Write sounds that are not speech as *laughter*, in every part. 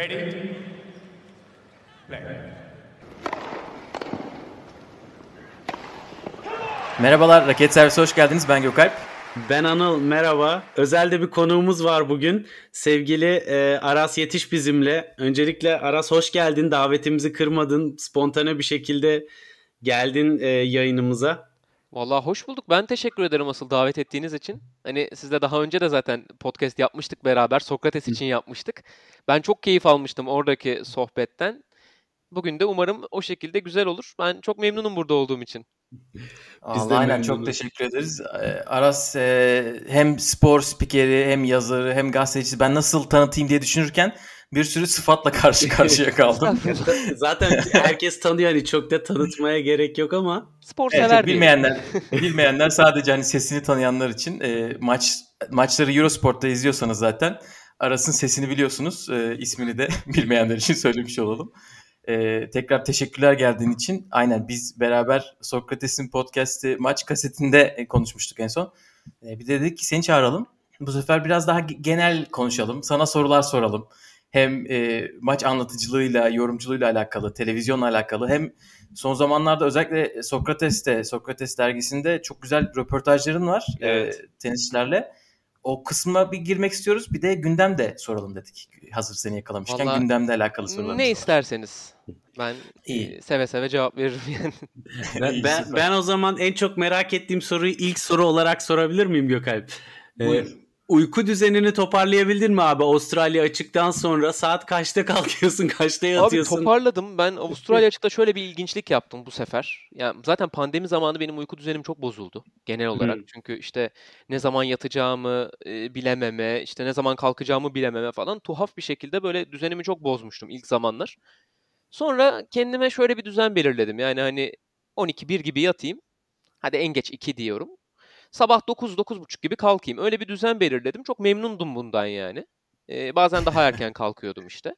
Ready? Play. Merhabalar, Raket Servisi hoş geldiniz. Ben Gökalp. Ben Anıl, merhaba. Özelde bir konuğumuz var bugün. Sevgili e, Aras Yetiş bizimle. Öncelikle Aras hoş geldin. Davetimizi kırmadın. Spontane bir şekilde geldin e, yayınımıza. Vallahi hoş bulduk. Ben teşekkür ederim asıl davet ettiğiniz için. Hani sizle daha önce de zaten podcast yapmıştık beraber. Sokrates için yapmıştık. Ben çok keyif almıştım oradaki sohbetten. Bugün de umarım o şekilde güzel olur. Ben çok memnunum burada olduğum için. *laughs* Biz de aynen çok teşekkür ederiz. Ee, Aras e, hem spor spikeri hem yazarı hem gazetecisi ben nasıl tanıtayım diye düşünürken bir sürü sıfatla karşı *laughs* karşıya kaldım. Zaten herkes tanıyor hani çok da tanıtmaya gerek yok ama. Spor sever evet, bilmeyenler, bilmeyenler sadece hani sesini tanıyanlar için e, maç maçları Eurosport'ta izliyorsanız zaten Aras'ın sesini biliyorsunuz. E, ismini de *laughs* bilmeyenler için söylemiş olalım. Ee, tekrar teşekkürler geldiğin için. Aynen biz beraber Sokrates'in podcast'i maç kasetinde konuşmuştuk en son. Ee, bir de dedik ki seni çağıralım. Bu sefer biraz daha genel konuşalım. Sana sorular soralım. Hem e, maç anlatıcılığıyla, yorumculuğuyla alakalı, televizyonla alakalı hem son zamanlarda özellikle Sokrates'te, Sokrates dergisinde çok güzel röportajların var evet. e, tenisçilerle o kısma bir girmek istiyoruz. Bir de gündem de soralım dedik. Hazır seni yakalamışken Vallahi, gündemle alakalı sorular. Ne isterseniz. Ben İyi. seve seve cevap veririm yani. ben, ben, ben o zaman en çok merak ettiğim soruyu ilk soru olarak sorabilir miyim Gökalp? Ee, uyku düzenini toparlayabildin mi abi? Avustralya açıktan sonra saat kaçta kalkıyorsun, *laughs* kaçta yatıyorsun? Abi toparladım. Ben Avustralya açıkta şöyle bir ilginçlik yaptım bu sefer. Yani zaten pandemi zamanı benim uyku düzenim çok bozuldu genel olarak. Hmm. Çünkü işte ne zaman yatacağımı e, bilememe, işte ne zaman kalkacağımı bilememe falan tuhaf bir şekilde böyle düzenimi çok bozmuştum ilk zamanlar. Sonra kendime şöyle bir düzen belirledim. Yani hani 12-1 gibi yatayım. Hadi en geç 2 diyorum. Sabah 9-9.30 gibi kalkayım. Öyle bir düzen belirledim. Çok memnundum bundan yani. Ee, bazen daha erken kalkıyordum işte.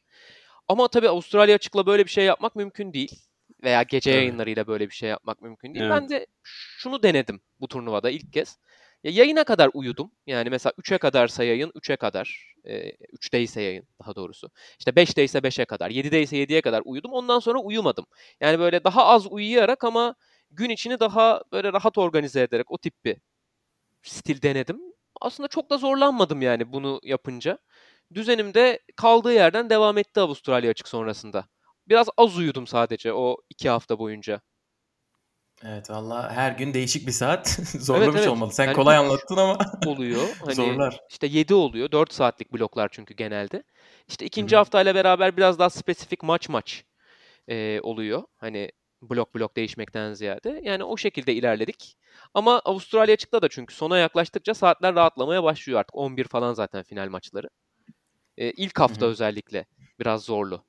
Ama tabii Avustralya açıkla böyle bir şey yapmak mümkün değil. Veya gece evet. yayınlarıyla böyle bir şey yapmak mümkün değil. Evet. Ben de şunu denedim bu turnuvada ilk kez. Ya yayına kadar uyudum. Yani mesela 3'e kadarsa yayın 3'e kadar. E, 3'teyse yayın daha doğrusu. İşte 5'teyse 5'e kadar. 7'deyse 7'ye kadar uyudum. Ondan sonra uyumadım. Yani böyle daha az uyuyarak ama gün içini daha böyle rahat organize ederek o tip bir stil denedim. Aslında çok da zorlanmadım yani bunu yapınca. Düzenim de kaldığı yerden devam etti Avustralya açık sonrasında. Biraz az uyudum sadece o iki hafta boyunca. Evet valla her gün değişik bir saat *laughs* zorlamış evet, evet. olmalı. Sen yani kolay anlattın ama *laughs* oluyor. *laughs* Hani zorlar. İşte 7 oluyor. 4 saatlik bloklar çünkü genelde. İşte ikinci Hı-hı. haftayla beraber biraz daha spesifik maç maç e, oluyor. Hani blok blok değişmekten ziyade. Yani o şekilde ilerledik. Ama Avustralya açıkta da çünkü sona yaklaştıkça saatler rahatlamaya başlıyor artık. 11 falan zaten final maçları. Ee, ilk hafta Hı-hı. özellikle biraz zorlu.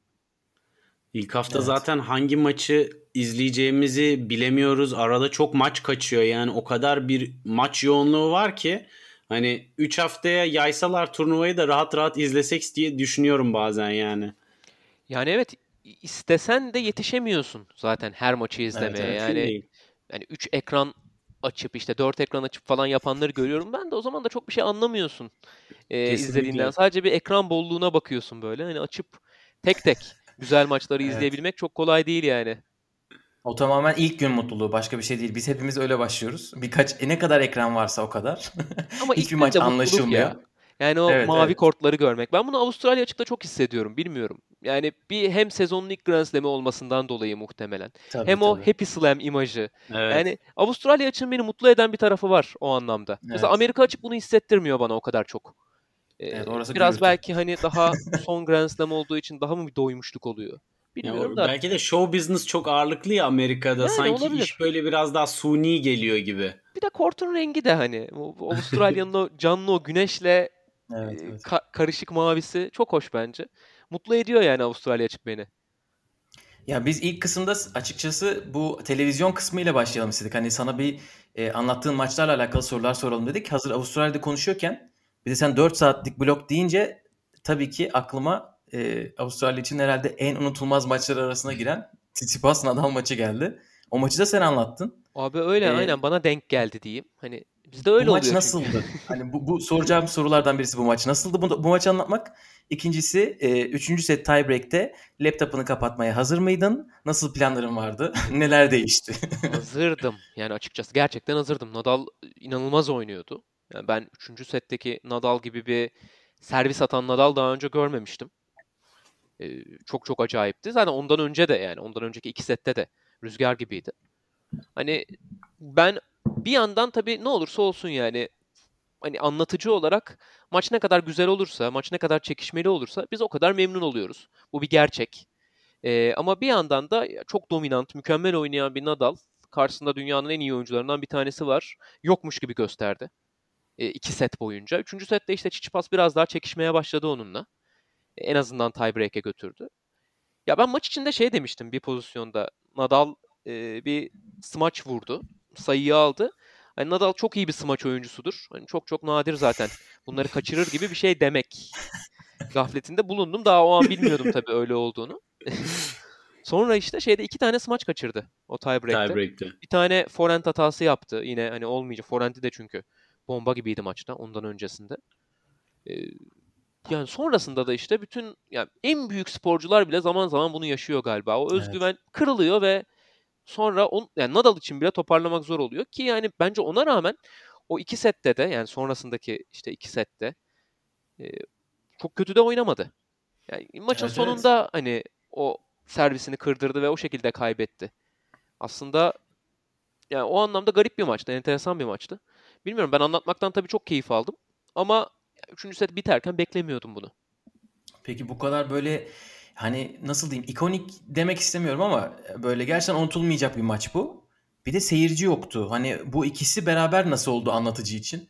İlk hafta evet. zaten hangi maçı izleyeceğimizi bilemiyoruz. Arada çok maç kaçıyor. Yani o kadar bir maç yoğunluğu var ki hani 3 haftaya yaysalar turnuvayı da rahat rahat izlesek diye düşünüyorum bazen yani. Yani evet istesen de yetişemiyorsun zaten her maçı izlemeye. Evet, evet, yani yani 3 ekran açıp işte 4 ekran açıp falan yapanları görüyorum. Ben de o zaman da çok bir şey anlamıyorsun e, izlediğinden. Sadece bir ekran bolluğuna bakıyorsun böyle. Hani açıp tek tek güzel maçları *laughs* evet. izleyebilmek çok kolay değil yani. O tamamen ilk gün mutluluğu. Başka bir şey değil. Biz hepimiz öyle başlıyoruz. Birkaç e, ne kadar ekran varsa o kadar. *laughs* Ama Hiçbir maç anlaşılmıyor. Ya. Yani o evet, mavi evet. kortları görmek. Ben bunu Avustralya açıkta çok hissediyorum. Bilmiyorum. Yani bir hem sezonun ilk Grand Slam'i olmasından dolayı muhtemelen. Tabii, hem tabii. o Happy Slam imajı. Evet. Yani Avustralya için beni mutlu eden bir tarafı var o anlamda. Evet. Mesela Amerika açık bunu hissettirmiyor bana o kadar çok. Ee, evet, biraz gürültü. belki hani daha *laughs* son Grand Slam olduğu için daha mı bir doymuşluk oluyor? Bilmiyorum ya, da. Belki de show business çok ağırlıklı ya Amerika'da. Yani Sanki olabilir. iş böyle biraz daha suni geliyor gibi. Bir de kortun rengi de hani Avustralya'nın o canlı o güneşle Evet, evet. Ka- karışık mavisi çok hoş bence. Mutlu ediyor yani Avustralya açık beni. Ya biz ilk kısımda açıkçası bu televizyon kısmıyla başlayalım istedik. Hani sana bir e, anlattığın maçlarla alakalı sorular soralım dedik. Hazır Avustralya'da konuşuyorken bir de sen 4 saatlik blok deyince tabii ki aklıma e, Avustralya için herhalde en unutulmaz maçlar arasına giren Tsitsipas Nadal maçı geldi. O maçı da sen anlattın. Abi öyle ee, aynen bana denk geldi diyeyim. Hani Bizde öyle bu maç oluyor nasıldı? çünkü. *laughs* hani bu, bu soracağım sorulardan birisi bu maç nasıldı? Bu, bu maçı anlatmak. İkincisi, e, üçüncü set tiebreak'te laptopunu kapatmaya hazır mıydın? Nasıl planların vardı? *laughs* Neler değişti? *laughs* Hazırdım. Yani açıkçası gerçekten hazırdım. Nadal inanılmaz oynuyordu. Yani ben 3. setteki Nadal gibi bir servis atan Nadal daha önce görmemiştim. Ee, çok çok acayipti. Zaten ondan önce de yani ondan önceki iki sette de rüzgar gibiydi. Hani ben bir yandan tabii ne olursa olsun yani hani anlatıcı olarak maç ne kadar güzel olursa, maç ne kadar çekişmeli olursa biz o kadar memnun oluyoruz. Bu bir gerçek. Ee, ama bir yandan da çok dominant, mükemmel oynayan bir Nadal karşısında dünyanın en iyi oyuncularından bir tanesi var. Yokmuş gibi gösterdi. E, iki set boyunca. Üçüncü sette işte Çiçipas biraz daha çekişmeye başladı onunla. E, en azından tiebreak'e götürdü. Ya ben maç içinde şey demiştim bir pozisyonda. Nadal e, bir smaç vurdu. Sayıyı aldı. Hani Nadal çok iyi bir smaç oyuncusudur. Hani çok çok nadir zaten. Bunları kaçırır gibi bir şey demek. *laughs* Gafletinde bulundum. Daha o an bilmiyordum tabii öyle olduğunu. *laughs* Sonra işte şeyde iki tane smaç kaçırdı o tiebreak'te. Tiebreak'te. Bir tane forehand hatası yaptı. Yine hani olmayacak. Forehand'i de çünkü bomba gibiydi maçta ondan öncesinde. Ee, yani sonrasında da işte bütün yani en büyük sporcular bile zaman zaman bunu yaşıyor galiba. O özgüven kırılıyor ve sonra on, yani Nadal için bile toparlamak zor oluyor ki yani bence ona rağmen o iki sette de yani sonrasındaki işte iki sette e, çok kötü de oynamadı. Yani maçın Evet, sonunda hani o servisini kırdırdı ve o şekilde kaybetti. Aslında yani o anlamda garip bir maçtı, enteresan bir maçtı. Bilmiyorum ben anlatmaktan tabii çok keyif aldım ama 3. set biterken beklemiyordum bunu. Peki bu kadar böyle hani nasıl diyeyim ikonik demek istemiyorum ama böyle gerçekten unutulmayacak bir maç bu. Bir de seyirci yoktu. Hani bu ikisi beraber nasıl oldu anlatıcı için?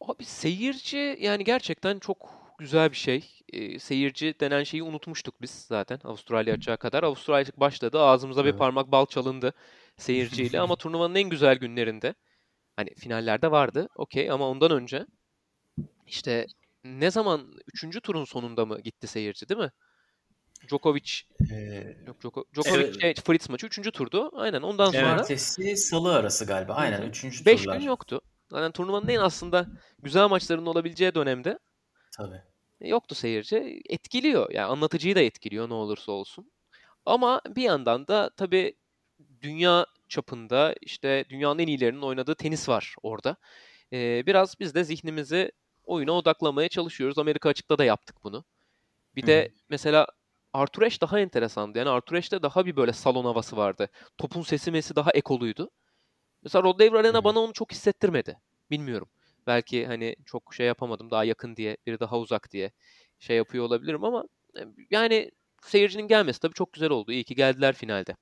Abi seyirci yani gerçekten çok güzel bir şey. Ee, seyirci denen şeyi unutmuştuk biz zaten Avustralya açığa kadar. Avustralya başladı. Ağzımıza bir Evet. parmak bal çalındı seyirciyle ama turnuvanın en güzel günlerinde hani finallerde vardı. Okey ama ondan önce işte ne zaman 3. turun sonunda mı gitti seyirci değil mi? Djokovic Ee, yok Djoko, Djokovic Evet. şey, Fritz maçı 3. turdu. Aynen ondan sonra Cumartesi, salı arası galiba. Aynen 3. 5 turlar. gün yoktu. Zaten turnuvanın en aslında güzel maçlarının olabileceği dönemde Tabii. E, Yoktu seyirci. Etkiliyor. Yani anlatıcıyı da etkiliyor ne olursa olsun. Ama bir yandan da tabii dünya çapında işte dünyanın en iyilerinin oynadığı tenis var orada. Ee, biraz biz de zihnimizi oyuna odaklamaya çalışıyoruz. Amerika açıkta da yaptık bunu. Bir de mesela Arthur Ashe daha enteresandı. Yani Arthur Ashe'de daha bir böyle salon havası vardı. Topun sesi mesi daha ekoluydu. Mesela Rod Laver Arena Hı. bana onu çok hissettirmedi. Bilmiyorum. Belki hani çok şey yapamadım daha yakın diye, biri daha uzak diye şey yapıyor olabilirim ama yani seyircinin gelmesi tabii çok güzel oldu. İyi ki geldiler finalde.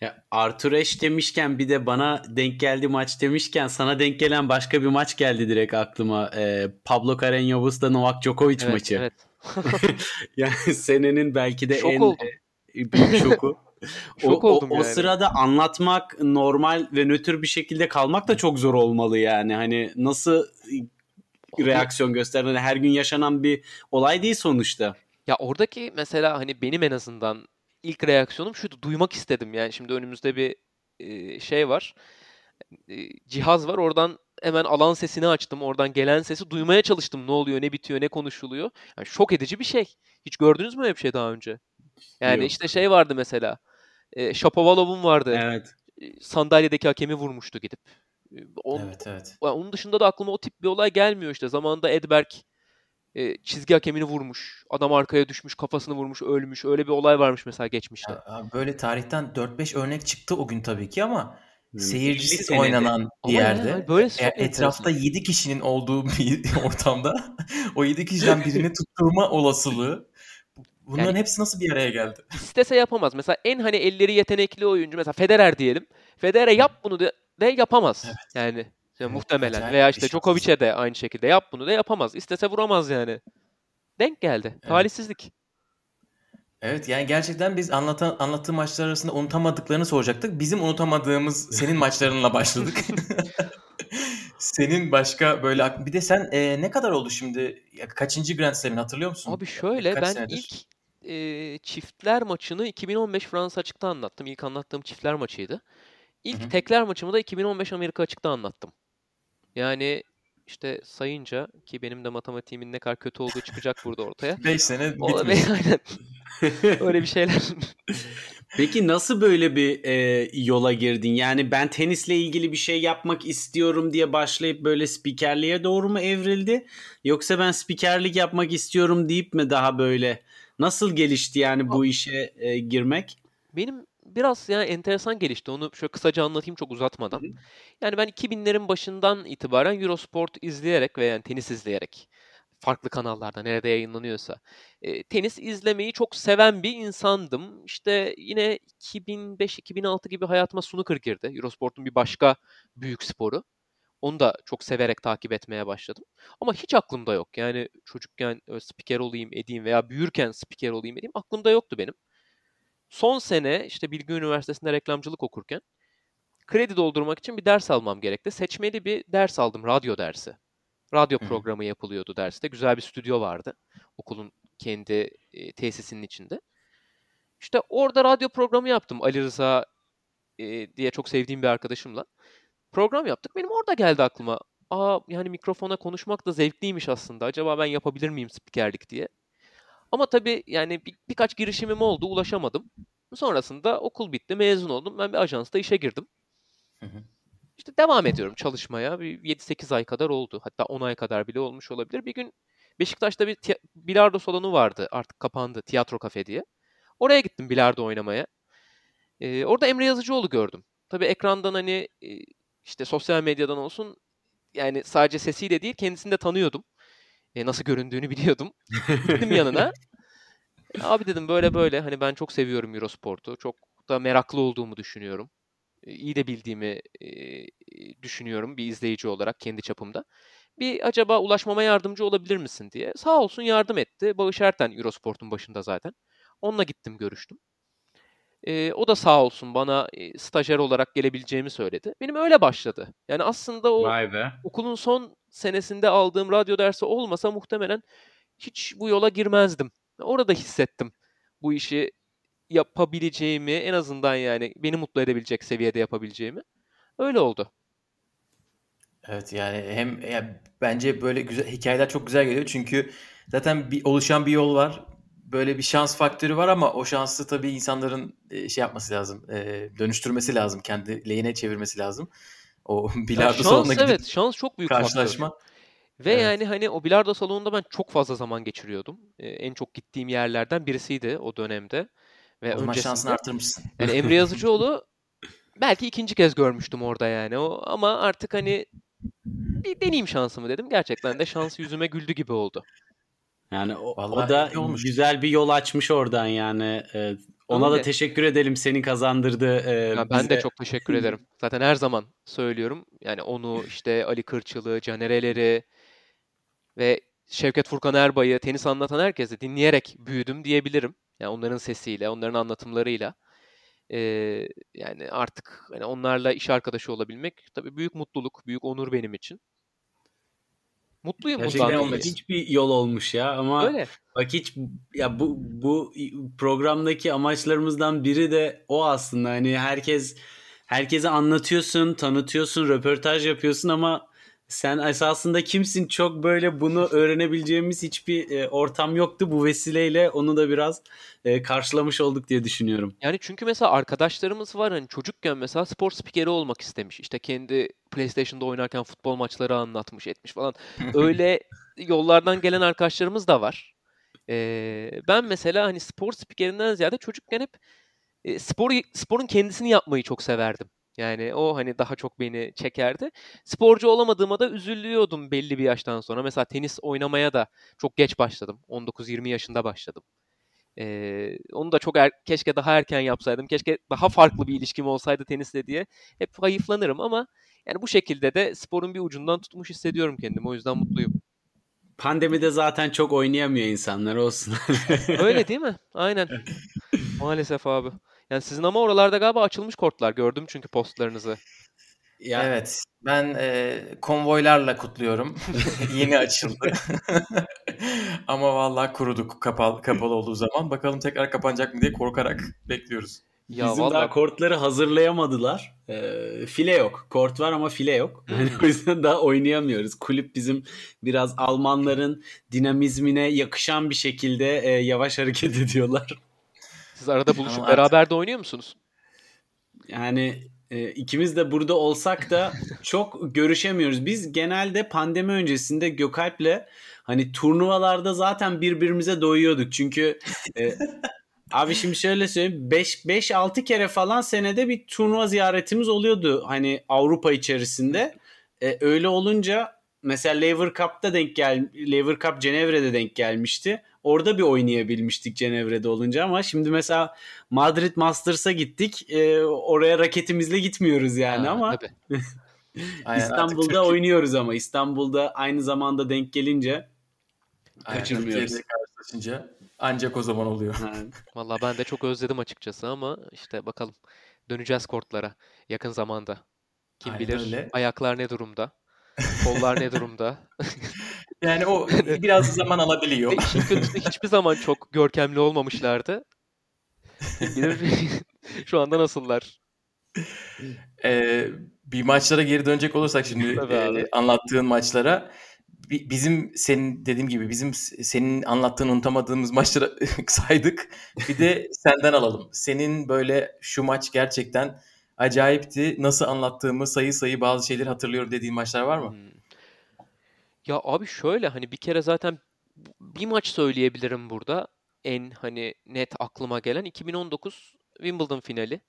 Ya Arthur Ashe demişken bir de bana denk geldi maç demişken sana denk gelen başka bir maç geldi direkt aklıma. Ee, Pablo Carreño Busta Novak Djokovic Evet, maçı. evet. *laughs* Yani senenin belki de Şok en oldum. e, büyük şoku. *laughs* Şok o, o- oldum o yani. sırada anlatmak normal ve nötr bir şekilde kalmak da çok zor olmalı yani. Hani nasıl Abi- reaksiyon gösterdin? Hani her gün yaşanan bir olay değil sonuçta. Ya oradaki mesela hani benim en azından ilk reaksiyonum şuydu. Duymak istedim. Yani şimdi önümüzde bir e, şey var. E, cihaz var. Oradan hemen alan sesini açtım. Oradan gelen sesi duymaya çalıştım. Ne oluyor, ne bitiyor, ne konuşuluyor. Yani şok edici bir şey. Hiç gördünüz mü öyle bir şey daha önce? Yani Yok. işte şey vardı mesela. E, Shapovalov'un vardı. Evet. Sandalyedeki hakemi vurmuştu gidip. E, on- Evet evet. Onun dışında da aklıma o tip bir olay gelmiyor işte. Zamanında Edberg e, çizgi hakemini vurmuş. Adam arkaya düşmüş, kafasını vurmuş, ölmüş. Öyle bir olay varmış mesela geçmişte. Ya, böyle tarihten 4-5 örnek çıktı o gün tabii ki ama Hmm. seyircisiz 50 senede. oynanan bir Ama yerde yani böylesi e- etrafta 7 kişinin olduğu bir *laughs* ortamda o 7 kişiden birini *laughs* tutturma olasılığı bunların Yani- hepsi nasıl bir araya geldi? İstese yapamaz. Mesela en hani elleri yetenekli oyuncu mesela Federer diyelim. Federer yap bunu de, de yapamaz. Yani, yani Evet, muhtemelen acayip veya işte. Djokovic'e de aynı şekilde yap bunu da yapamaz. İstese vuramaz yani. Denk geldi. Talihsizlik. Evet yani gerçekten biz anlatan, anlattığı maçlar arasında unutamadıklarını soracaktık. Bizim unutamadığımız senin *laughs* maçlarınla başladık. *laughs* senin başka böyle bir de sen e, ne kadar oldu şimdi? Ya, kaçıncı Grand Slam'in hatırlıyor musun? Abi şöyle Kaç ben senedir? ilk e, çiftler maçını 2015 Fransa açıkta anlattım. İlk anlattığım çiftler maçıydı. İlk Hı hı. tekler maçımı da 2015 Amerika açıkta anlattım. Yani işte sayınca ki benim de matematiğimin ne kadar kötü olduğu çıkacak burada ortaya. *laughs* 5 sene *laughs* bitmiş. Aynen. *laughs* Öyle bir şeyler. Peki nasıl böyle bir e, yola girdin? Yani ben tenisle ilgili bir şey yapmak istiyorum diye başlayıp böyle spikerliğe doğru mu evrildi? Yoksa ben spikerlik yapmak istiyorum deyip mi daha böyle nasıl gelişti yani bu işe e, girmek? Benim biraz yani enteresan gelişti. Onu şöyle kısaca anlatayım çok uzatmadan. Yani ben 2000'lerin başından itibaren Eurosport izleyerek ve yani tenis izleyerek farklı kanallarda nerede yayınlanıyorsa e, tenis izlemeyi çok seven bir insandım. İşte yine 2005-2006 gibi hayatıma snooker girdi. Eurosport'un bir başka büyük sporu. Onu da çok severek takip etmeye başladım. Ama hiç aklımda yok. Yani çocukken spiker olayım edeyim veya büyürken spiker olayım edeyim aklımda yoktu benim. Son sene işte Bilgi Üniversitesi'nde reklamcılık okurken kredi doldurmak için bir ders almam gerekti. Seçmeli bir ders aldım, radyo dersi. Radyo Hı programı yapılıyordu derste. Güzel bir stüdyo vardı okulun kendi e, tesisinin içinde. İşte orada radyo programı yaptım Ali Rıza e, diye çok sevdiğim bir arkadaşımla. Program yaptık. Benim orada geldi aklıma. Aa yani mikrofona konuşmak da zevkliymiş aslında. Acaba ben yapabilir miyim spikerlik diye. Ama tabii yani bir, birkaç girişimim oldu, ulaşamadım. Sonrasında okul bitti, mezun oldum. Ben bir ajansta işe girdim. Hı hı. İşte devam ediyorum çalışmaya. Bir 7-8 ay kadar oldu. Hatta 10 ay kadar bile olmuş olabilir. Bir gün Beşiktaş'ta bir bilardo salonu vardı. Artık kapandı. Tiyatro kafe diye. Oraya gittim bilardo oynamaya. Ee, orada Emre Yazıcıoğlu gördüm. Tabii ekrandan hani işte sosyal medyadan olsun yani sadece sesiyle değil kendisini de tanıyordum. E, nasıl göründüğünü biliyordum. *laughs* Gittim yanına. Abi dedim böyle böyle hani ben çok seviyorum Eurosport'u. Çok da meraklı olduğumu düşünüyorum. E, iyi de bildiğimi e, düşünüyorum bir izleyici olarak kendi çapımda. Bir acaba ulaşmama yardımcı olabilir misin diye. Sağ olsun yardım etti. Bağış Erten Eurosport'un başında zaten. Onunla gittim görüştüm. E, o da sağ olsun bana e, stajyer olarak gelebileceğimi söyledi. Benim öyle başladı. Yani aslında o okulun son senesinde aldığım radyo dersi olmasa muhtemelen hiç bu yola girmezdim. Orada hissettim bu işi yapabileceğimi, en azından yani beni mutlu edebilecek seviyede yapabileceğimi. Öyle oldu. Evet yani hem ya bence böyle güzel hikayeler çok güzel geliyor çünkü zaten bir oluşan bir yol var. Böyle bir şans faktörü var ama o şansı tabii insanların e, şey yapması lazım. e, dönüştürmesi lazım. Kendi lehine çevirmesi lazım. O *laughs* bilardo şans salonuna gidip evet, şans çok büyük faktör. karşılaşma. Ve Evet. yani hani o bilardo salonunda ben çok fazla zaman geçiriyordum. Ee, en çok gittiğim yerlerden birisiydi o dönemde ve O zaman şansını artırmışsın. Yani Emre Yazıcıoğlu belki ikinci kez görmüştüm orada yani. O ama artık hani bir deneyeyim şansımı dedim. Gerçekten de şans yüzüme güldü gibi oldu. Yani o, o da olmuş. güzel bir yol açmış oradan yani. Ee, ona da Öyle. teşekkür edelim seni kazandırdı. e, Ya ben de bize. çok teşekkür ederim. *laughs* Zaten her zaman söylüyorum. Yani onu işte Ali Kırçılı, Caner Eler'i ve Şevket Furkan Erbay'ı tenis anlatan herkesi dinleyerek büyüdüm diyebilirim. Yani onların sesiyle, onların anlatımlarıyla. Ee, yani artık hani onlarla iş arkadaşı olabilmek tabii büyük mutluluk, büyük onur benim için. Mutluyum bundan Gerçekten dolayı. ilginç bir yol olmuş ya ama Öyle. bak hiç ya bu bu programdaki amaçlarımızdan biri de o aslında hani herkes herkese anlatıyorsun, tanıtıyorsun, röportaj yapıyorsun ama sen esasında kimsin? Çok böyle bunu öğrenebileceğimiz hiçbir e, ortam yoktu. Bu vesileyle onu da biraz e, karşılamış olduk diye düşünüyorum. Yani çünkü mesela arkadaşlarımız var hani çocukken mesela spor spikeri olmak istemiş. İşte kendi PlayStation'da oynarken futbol maçları anlatmış etmiş falan. *laughs* Öyle yollardan gelen arkadaşlarımız da var. Ee, ben mesela hani spor spikerinden ziyade çocukken hep e, spor sporun kendisini yapmayı çok severdim. Yani o hani daha çok beni çekerdi. Sporcu olamadığıma da üzülüyordum belli bir yaştan sonra. Mesela tenis oynamaya da çok geç başladım. 19-20 yaşında başladım. Ee, onu da çok er- keşke daha erken yapsaydım. Keşke daha farklı bir ilişkim olsaydı tenisle diye hep hayıflanırım ama yani bu şekilde de sporun bir ucundan tutmuş hissediyorum kendimi. O yüzden mutluyum. Pandemide zaten çok oynayamıyor insanlar olsun. *laughs* Öyle değil mi? *laughs* Aynen. Maalesef abi. Yani sizin ama oralarda galiba açılmış kortlar. Gördüm çünkü postlarınızı. ya Evet. Ben e, konvoylarla kutluyorum. *laughs* Yeni açıldı. Ama vallahi kuruduk kapalı, kapalı olduğu zaman. Bakalım tekrar kapanacak mı diye korkarak bekliyoruz. Ya Bizim vallahi... daha kortları hazırlayamadılar. E, file yok. Kort var ama file yok. *laughs* Hmm. o yüzden daha oynayamıyoruz. Kulüp bizim biraz Almanların dinamizmine yakışan bir şekilde e, yavaş hareket *laughs* ediyorlar. Siz arada buluşup beraber de oynuyor musunuz? Yani e, ikimiz de burada olsak da *laughs* çok görüşemiyoruz. Biz genelde pandemi öncesinde Gökalp'le hani turnuvalarda zaten birbirimize doyuyorduk. Çünkü e, Abi şimdi şöyle söyleyeyim 5 5 6 kere falan senede bir turnuva ziyaretimiz oluyordu hani Avrupa içerisinde. Ee, öyle olunca mesela Lever Cup'ta denk gel Lever Cup Cenevre'de denk gelmişti. Orada bir oynayabilmiştik Cenevre'de olunca ama şimdi mesela Madrid Masters'a gittik. E, oraya raketimizle gitmiyoruz yani ha, ama *laughs* İstanbul'da oynuyoruz ama İstanbul'da aynı zamanda denk gelince kaçırmıyoruz. karşılaşınca ancak o zaman oluyor. *laughs* Valla ben de çok özledim açıkçası ama işte bakalım döneceğiz kortlara yakın zamanda. Kim Aynen bilir öyle. ayaklar ne durumda? Kollar ne durumda? *laughs* yani o *laughs* biraz zaman alabiliyor. İşin kötüsü hiçbir zaman çok görkemli olmamışlardı. Kim bilir şu anda nasıllar? Ee, bir maçlara geri dönecek olursak şimdi e, anlattığın maçlara bizim senin dediğim gibi bizim senin anlattığın unutamadığımız maçları *laughs* saydık. Bir de senden alalım. Senin böyle şu maç gerçekten acayipti. Nasıl anlattığımı sayı sayı bazı şeyleri hatırlıyorum dediğin maçlar var mı? Hmm. Ya abi şöyle hani bir kere zaten bir maç söyleyebilirim burada. En hani net aklıma gelen 2019 Wimbledon finali.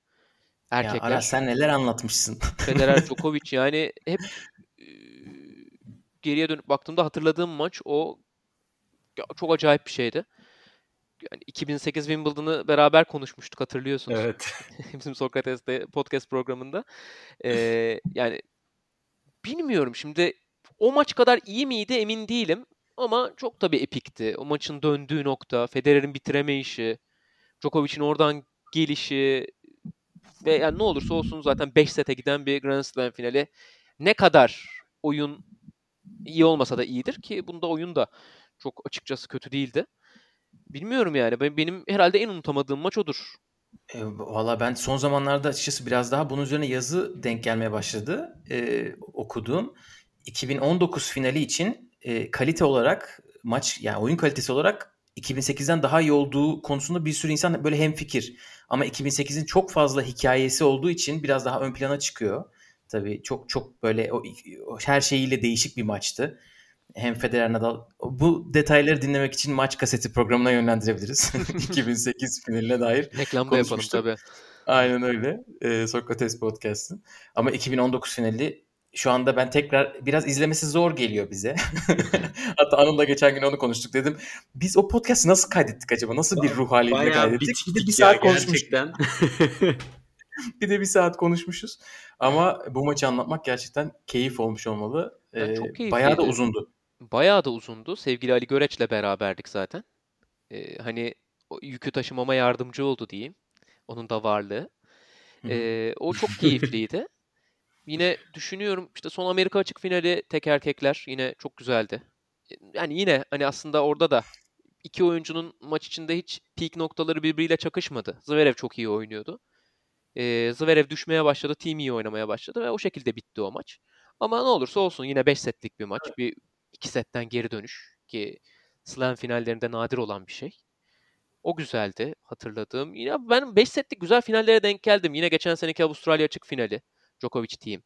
Erkekler. Ya Aras sen neler anlatmışsın. Federer *laughs* Djokovic yani hep geriye dönüp baktığımda hatırladığım maç o çok acayip bir şeydi. Yani 2008 Wimbledon'ı beraber konuşmuştuk hatırlıyorsunuz. Evet. *laughs* Bizim Sokrates'te podcast programında. Ee, yani bilmiyorum şimdi o maç kadar iyi miydi emin değilim. Ama çok tabii epikti. O maçın döndüğü nokta, Federer'in bitiremeyişi, Djokovic'in oradan gelişi ve yani ne olursa olsun zaten 5 sete giden bir Grand Slam finali ne kadar oyun iyi olmasa da iyidir ki bunda oyun da çok açıkçası kötü değildi. Bilmiyorum yani. Benim herhalde en unutamadığım maç odur. E, Valla ben son zamanlarda açıkçası biraz daha bunun üzerine yazı denk gelmeye başladı. E, okuduğum. 2019 finali için e, kalite olarak maç yani oyun kalitesi olarak 2008'den daha iyi olduğu konusunda bir sürü insan böyle hemfikir. Ama 2008'in çok fazla hikayesi olduğu için biraz daha ön plana çıkıyor. Tabii çok çok böyle o, o her şeyiyle değişik bir maçtı. Hem Federer Nadal bu detayları dinlemek için maç kaseti programına yönlendirebiliriz. *laughs* 2008 finaline dair. Reklam da yapalım tabii. Aynen öyle. Ee, Sokrates Podcast'ın. Ama 2019 finali şu anda ben tekrar biraz izlemesi zor geliyor bize. *laughs* Hatta Anıl'la geçen gün onu konuştuk dedim. Biz o podcast'ı nasıl kaydettik acaba? Nasıl bir ruh halinde kaydettik? Bir de bir saat konuşmuştuk. *laughs* *laughs* bir de bir saat konuşmuşuz. Ama bu maçı anlatmak gerçekten keyif olmuş olmalı. Yani çok keyifliydi. Bayağı da uzundu. Bayağı da uzundu. Sevgili Ali Göreç'le beraberdik zaten. Ee, hani yükü taşımama yardımcı oldu diyeyim. Onun da varlığı. Ee, o çok keyifliydi. *laughs* Yine düşünüyorum işte son Amerika açık finali tek erkekler yine çok güzeldi. Yani yine hani aslında orada da iki oyuncunun maç içinde hiç peak noktaları birbiriyle çakışmadı. Zverev çok iyi oynuyordu. E, Zverev düşmeye başladı. Team iyi oynamaya başladı ve o şekilde bitti o maç. Ama ne olursa olsun yine 5 setlik bir maç. Bir 2 setten geri dönüş ki slam finallerinde nadir olan bir şey. O güzeldi hatırladığım. Yine ben 5 setlik güzel finallere denk geldim. Yine geçen seneki Avustralya açık finali. Djokovic team.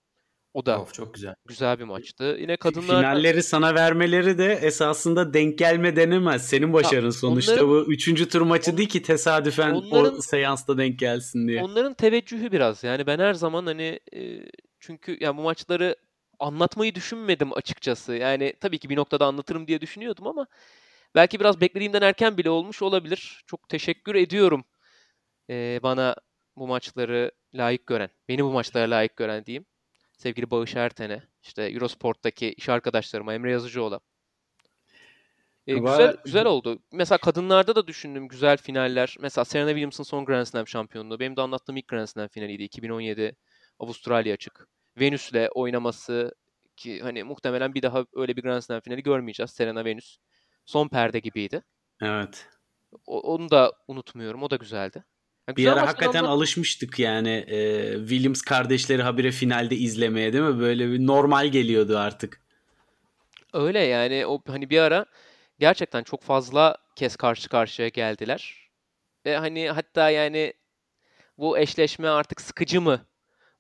O da of, çok güzel. Güzel bir maçtı. Yine kadınlar finalleri sana vermeleri de esasında denk gelme denemez. Senin başarın ya, sonuçta onların, bu üçüncü tur maçı on, değil ki tesadüfen onların, o seansta denk gelsin diye. Onların teveccühü biraz. Yani ben her zaman hani e, çünkü yani bu maçları anlatmayı düşünmedim açıkçası. Yani tabii ki bir noktada anlatırım diye düşünüyordum ama belki biraz beklediğimden erken bile olmuş olabilir. Çok teşekkür ediyorum e, bana bu maçları layık gören, beni bu maçlara layık gören diyeyim sevgili Bağış Erten'e, işte Eurosport'taki iş arkadaşlarıma, Emre Yazıcıoğlu. E, Ama... güzel *laughs* güzel oldu. Mesela kadınlarda da düşündüm güzel finaller. Mesela Serena Williams'ın son Grand Slam şampiyonluğu. Benim de anlattığım ilk Grand Slam finaliydi. 2017 Avustralya açık. Venüs'le oynaması ki hani muhtemelen bir daha öyle bir Grand Slam finali görmeyeceğiz. Serena Venüs. Son perde gibiydi. Evet. O, onu da unutmuyorum. O da güzeldi. Ya bir ara hakikaten anlat... alışmıştık yani e, Williams kardeşleri habire finalde izlemeye değil mi? Böyle bir normal geliyordu artık. Öyle yani o hani bir ara gerçekten çok fazla kez karşı karşıya geldiler. Ve hani hatta yani bu eşleşme artık sıkıcı mı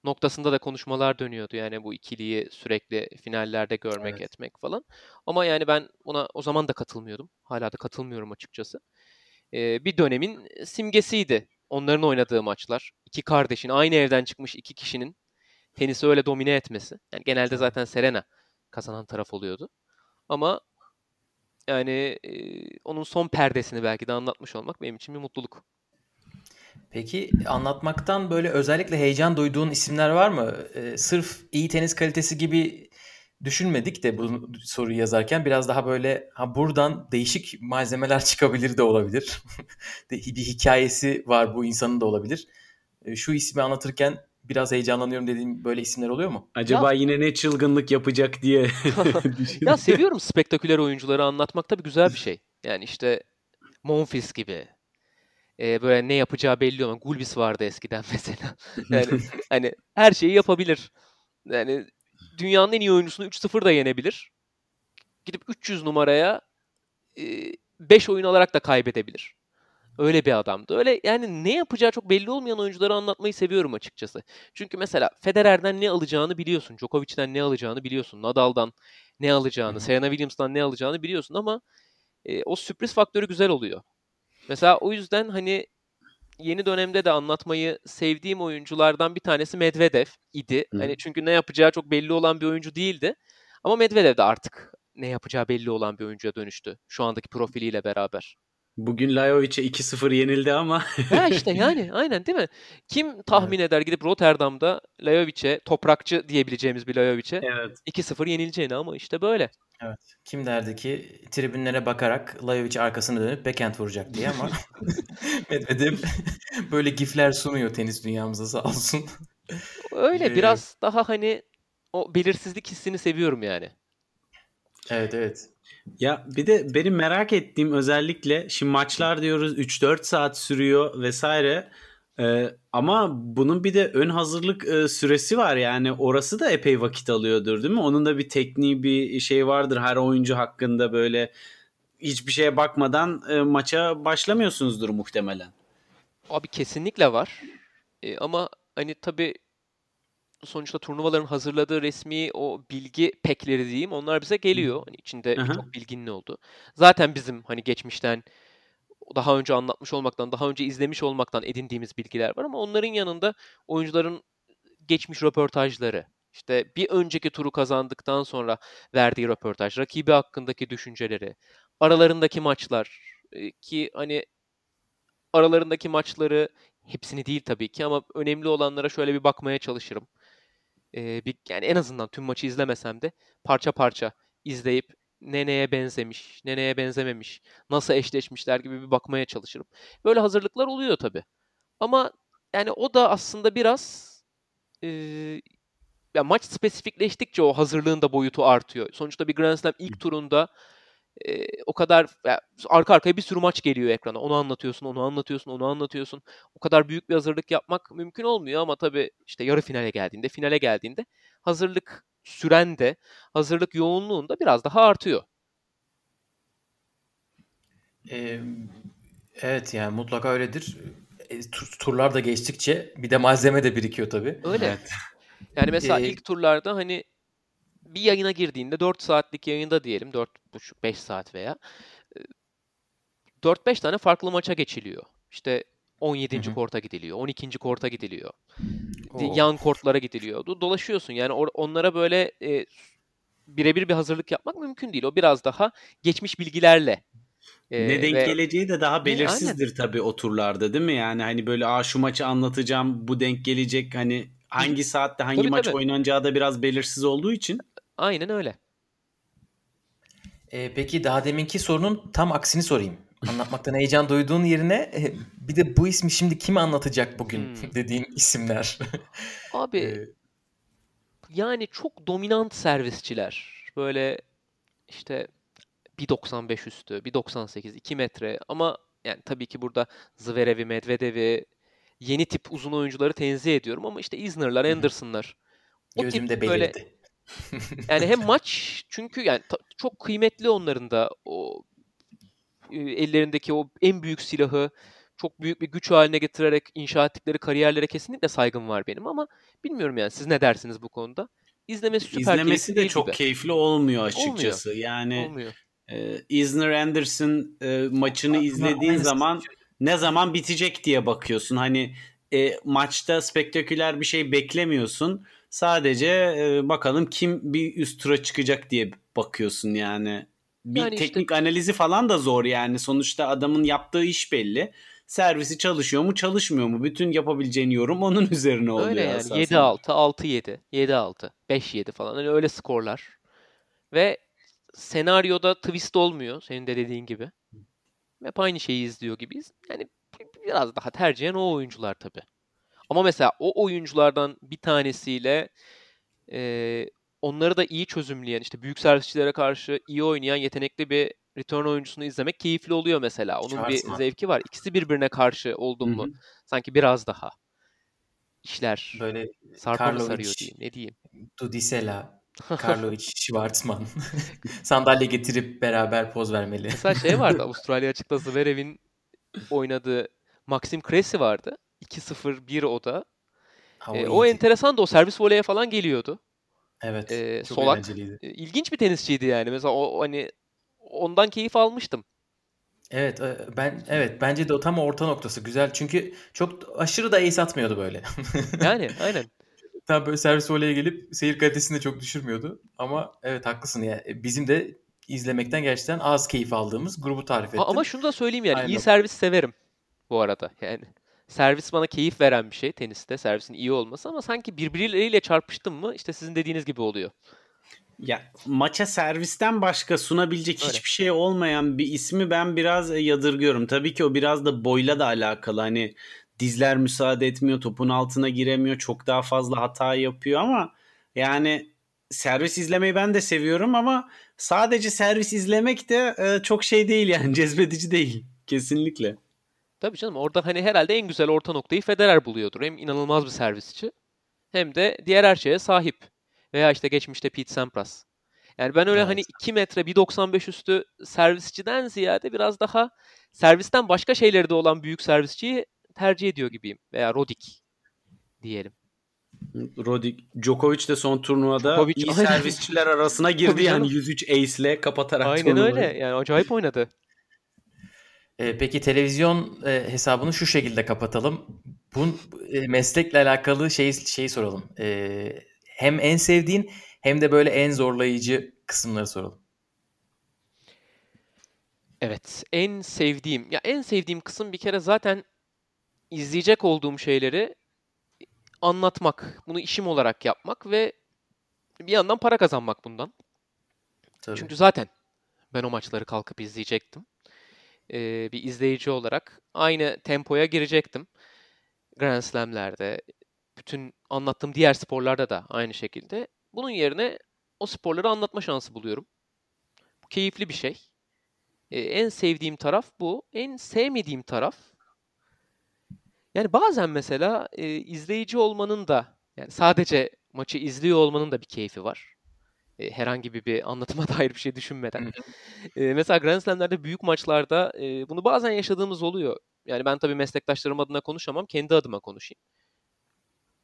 noktasında da konuşmalar dönüyordu. Yani bu ikiliyi sürekli finallerde görmek evet. etmek falan. Ama yani ben ona o zaman da katılmıyordum. Hala da katılmıyorum açıkçası. Ee, bir dönemin simgesiydi onların oynadığı maçlar. İki kardeşin aynı evden çıkmış iki kişinin tenisi öyle domine etmesi. Yani genelde zaten Serena kazanan taraf oluyordu. Ama yani e, onun son perdesini belki de anlatmış olmak benim için bir mutluluk. Peki anlatmaktan böyle özellikle heyecan duyduğun isimler var mı? Ee, sırf iyi tenis kalitesi gibi düşünmedik de bu soruyu yazarken biraz daha böyle ha buradan değişik malzemeler *laughs* çıkabilir de olabilir. *laughs* bir hikayesi var bu insanın da olabilir. Ee, şu ismi anlatırken biraz heyecanlanıyorum dediğim böyle isimler oluyor mu? Acaba ya, yine ne çılgınlık yapacak diye. *laughs* ya seviyorum spektaküler oyuncuları anlatmak tabii güzel bir şey. Yani işte Monfils gibi. Ee, böyle ne yapacağı belli olan. Gulbis vardı eskiden mesela. yani hani her şeyi yapabilir. Yani dünyanın en iyi oyuncusunu 3-0 da yenebilir. Gidip 300 numaraya 5 oyun alarak da kaybedebilir. Öyle bir adamdı. Öyle yani ne yapacağı çok belli olmayan oyuncuları anlatmayı seviyorum açıkçası. Çünkü mesela Federer'den ne alacağını biliyorsun. Djokovic'den ne alacağını biliyorsun. Nadal'dan ne alacağını, Serena Williams'tan ne alacağını biliyorsun ama e, o sürpriz faktörü güzel oluyor. Mesela o yüzden hani yeni dönemde de anlatmayı sevdiğim oyunculardan bir tanesi Medvedev idi. Hı. Hani çünkü ne yapacağı çok belli olan bir oyuncu değildi. Ama Medvedev de artık ne yapacağı belli olan bir oyuncuya dönüştü. Şu andaki profiliyle beraber. Bugün Lajovic'e 2-0 yenildi ama. ha işte yani *laughs* aynen değil mi? Kim tahmin evet. eder gidip Rotterdam'da Lajovic'e toprakçı diyebileceğimiz bir Lajovic'e evet. 2-0 yenileceğini ama işte böyle. Evet. Kim derdi ki tribünlere bakarak Lajovic arkasını dönüp backhand vuracak diye ama *laughs* Medvedev *laughs* böyle gifler sunuyor tenis dünyamıza sağ olsun. Öyle ee, biraz daha hani o belirsizlik hissini seviyorum yani. Evet evet. Ya bir de benim merak ettiğim özellikle şimdi maçlar diyoruz 3-4 saat sürüyor vesaire. Ee, ama bunun bir de ön hazırlık e, süresi var yani orası da epey vakit alıyordur değil mi? Onun da bir tekniği bir şey vardır her oyuncu hakkında böyle hiçbir şeye bakmadan e, maça başlamıyorsunuzdur muhtemelen. Abi kesinlikle var. E, ama hani tabii sonuçta turnuvaların hazırladığı resmi o bilgi pekleri diyeyim onlar bize geliyor. Hani içinde birçok bilginin oldu. Zaten bizim hani geçmişten daha önce anlatmış olmaktan, daha önce izlemiş olmaktan edindiğimiz bilgiler var ama onların yanında oyuncuların geçmiş röportajları, işte bir önceki turu kazandıktan sonra verdiği röportaj, rakibi hakkındaki düşünceleri, aralarındaki maçlar ki hani aralarındaki maçları hepsini değil tabii ki ama önemli olanlara şöyle bir bakmaya çalışırım. Ee, bir, yani en azından tüm maçı izlemesem de parça parça izleyip neneye benzemiş, neneye benzememiş, nasıl eşleşmişler gibi bir bakmaya çalışırım. Böyle hazırlıklar oluyor tabii. Ama yani o da aslında biraz e, ya maç spesifikleştikçe o hazırlığın da boyutu artıyor. Sonuçta bir Grand Slam ilk turunda e, o kadar ya, arka arkaya bir sürü maç geliyor ekrana. Onu anlatıyorsun, onu anlatıyorsun, onu anlatıyorsun. O kadar büyük bir hazırlık yapmak mümkün olmuyor ama tabii işte yarı finale geldiğinde, finale geldiğinde hazırlık süren de hazırlık yoğunluğunda biraz daha artıyor. Ee, evet yani mutlaka öyledir. E, turlar da geçtikçe bir de malzeme de birikiyor tabii. Öyle. Evet. *laughs* Yani mesela ee, ilk turlarda hani bir yayına girdiğinde 4 saatlik yayında diyelim 4,5-5 saat veya 4-5 tane farklı maça geçiliyor. İşte 17. Hı hı. korta gidiliyor, 12. korta gidiliyor. Oo. Yan kortlara gidiliyor. Dolaşıyorsun yani onlara böyle e, birebir bir hazırlık yapmak mümkün değil. O biraz daha geçmiş bilgilerle ee, ne denk ve... geleceği de daha belirsizdir Aynen. tabii o turlarda değil mi? Yani hani böyle aa şu maçı anlatacağım bu denk gelecek hani hangi saatte hangi tabii, maç tabii. oynanacağı da biraz belirsiz olduğu için. Aynen öyle. Ee, peki daha deminki sorunun tam aksini sorayım. Anlatmaktan heyecan duyduğun yerine e, bir de bu ismi şimdi kim anlatacak bugün hmm. dediğin isimler. *laughs* Abi ee... yani çok dominant servisçiler. Böyle işte 1.95 üstü, 1.98, 2 metre ama yani tabii ki burada Zverev'i, Medvedev'i, yeni tip uzun oyuncuları tenzih ediyorum ama işte Isner'lar, Anderson'lar. O Gözümde belirdi. Böyle, yani *laughs* hem maç çünkü yani çok kıymetli onların da o ellerindeki o en büyük silahı çok büyük bir güç haline getirerek inşa ettikleri kariyerlere kesinlikle saygım var benim ama bilmiyorum yani siz ne dersiniz bu konuda? İzlemesi süper İzlemesi de çok gibi. keyifli olmuyor açıkçası. Olmuyor. Yani olmuyor. E, Isner Anderson e, maçını izlediğin zaman ne zaman bitecek diye bakıyorsun. Hani e, maçta spektaküler bir şey beklemiyorsun. Sadece e, bakalım kim bir üst tura çıkacak diye bakıyorsun yani. Bir yani teknik işte... analizi falan da zor yani. Sonuçta adamın yaptığı iş belli. Servisi çalışıyor mu çalışmıyor mu? Bütün yapabileceğin yorum onun *laughs* üzerine oluyor. Öyle yani 7-6, 6-7, 7-6, 5-7 falan. Hani öyle skorlar. Ve senaryoda twist olmuyor senin de dediğin gibi. Hep aynı şeyi izliyor gibiyiz. Yani biraz daha tercihen o oyuncular tabii. Ama mesela o oyunculardan bir tanesiyle e, onları da iyi çözümleyen, işte büyük servisçilere karşı iyi oynayan yetenekli bir return oyuncusunu izlemek keyifli oluyor mesela. Onun Charles bir zevki var. İkisi birbirine karşı oldun mu sanki biraz daha işler böyle sarpa mı sarıyor diyeyim. Ne diyeyim? Dudisela, *laughs* Karlovic, Schwartzman *laughs* sandalye getirip beraber poz vermeli. Mesela şey *laughs* vardı Avustralya açıkta Zverev'in oynadığı Maxim Cressy vardı. 2-0-1 o da. E, o enteresan da o servis voleye falan geliyordu. Evet. E, çok solak. eğlenceliydi. E, ilginç bir tenisçiydi yani. Mesela o hani ondan keyif almıştım. Evet ben evet bence de o tam orta noktası güzel çünkü çok aşırı da ace atmıyordu böyle. *laughs* yani aynen. Tam böyle servis voleye gelip seyir kalitesini de çok düşürmüyordu ama evet haklısın ya yani. bizim de izlemekten gerçekten az keyif aldığımız grubu tarif ettim. Ama şunu da söyleyeyim yani aynen. iyi servis severim bu arada yani. Servis bana keyif veren bir şey teniste servisin iyi olması ama sanki birbirleriyle çarpıştım mı işte sizin dediğiniz gibi oluyor. Ya maça servisten başka sunabilecek Öyle. hiçbir şey olmayan bir ismi ben biraz e, yadırgıyorum. Tabii ki o biraz da boyla da alakalı. Hani dizler müsaade etmiyor, topun altına giremiyor, çok daha fazla hata yapıyor ama yani servis izlemeyi ben de seviyorum ama sadece servis izlemek de e, çok şey değil yani *laughs* cezbedici değil kesinlikle. Tabii canım orada hani herhalde en güzel orta noktayı Federer buluyordur. Hem inanılmaz bir servisçi hem de diğer her şeye sahip. Veya işte geçmişte Pete Sampras. Yani ben öyle evet. hani 2 metre 1.95 üstü servisçiden ziyade biraz daha servisten başka şeyleri de olan büyük servisçiyi tercih ediyor gibiyim. Veya Rodik diyelim. Rodik, Djokovic de son turnuvada Djokovic, iyi aynen. servisçiler arasına *laughs* girdi yani 103 ace ile kapatarak Aynen turnuvayı. öyle. Yani acayip oynadı. E, peki televizyon e, hesabını şu şekilde kapatalım. Bu e, meslekle alakalı şeyi şeyi soralım. E, hem en sevdiğin hem de böyle en zorlayıcı kısımları soralım. Evet, en sevdiğim ya en sevdiğim kısım bir kere zaten izleyecek olduğum şeyleri anlatmak, bunu işim olarak yapmak ve bir yandan para kazanmak bundan. Tabii. Çünkü zaten ben o maçları kalkıp izleyecektim. Ee, bir izleyici olarak aynı tempoya girecektim. Grand Slam'lerde, bütün anlattığım diğer sporlarda da aynı şekilde. Bunun yerine o sporları anlatma şansı buluyorum. Bu keyifli bir şey. Ee, en sevdiğim taraf bu. En sevmediğim taraf yani bazen mesela e, izleyici olmanın da yani sadece maçı izliyor olmanın da bir keyfi var. E, herhangi bir, bir anlatıma *laughs* dair bir şey düşünmeden. e, mesela Grand Slam'lerde büyük maçlarda e, bunu bazen yaşadığımız oluyor. Yani ben tabii meslektaşlarım adına konuşamam. Kendi adıma konuşayım.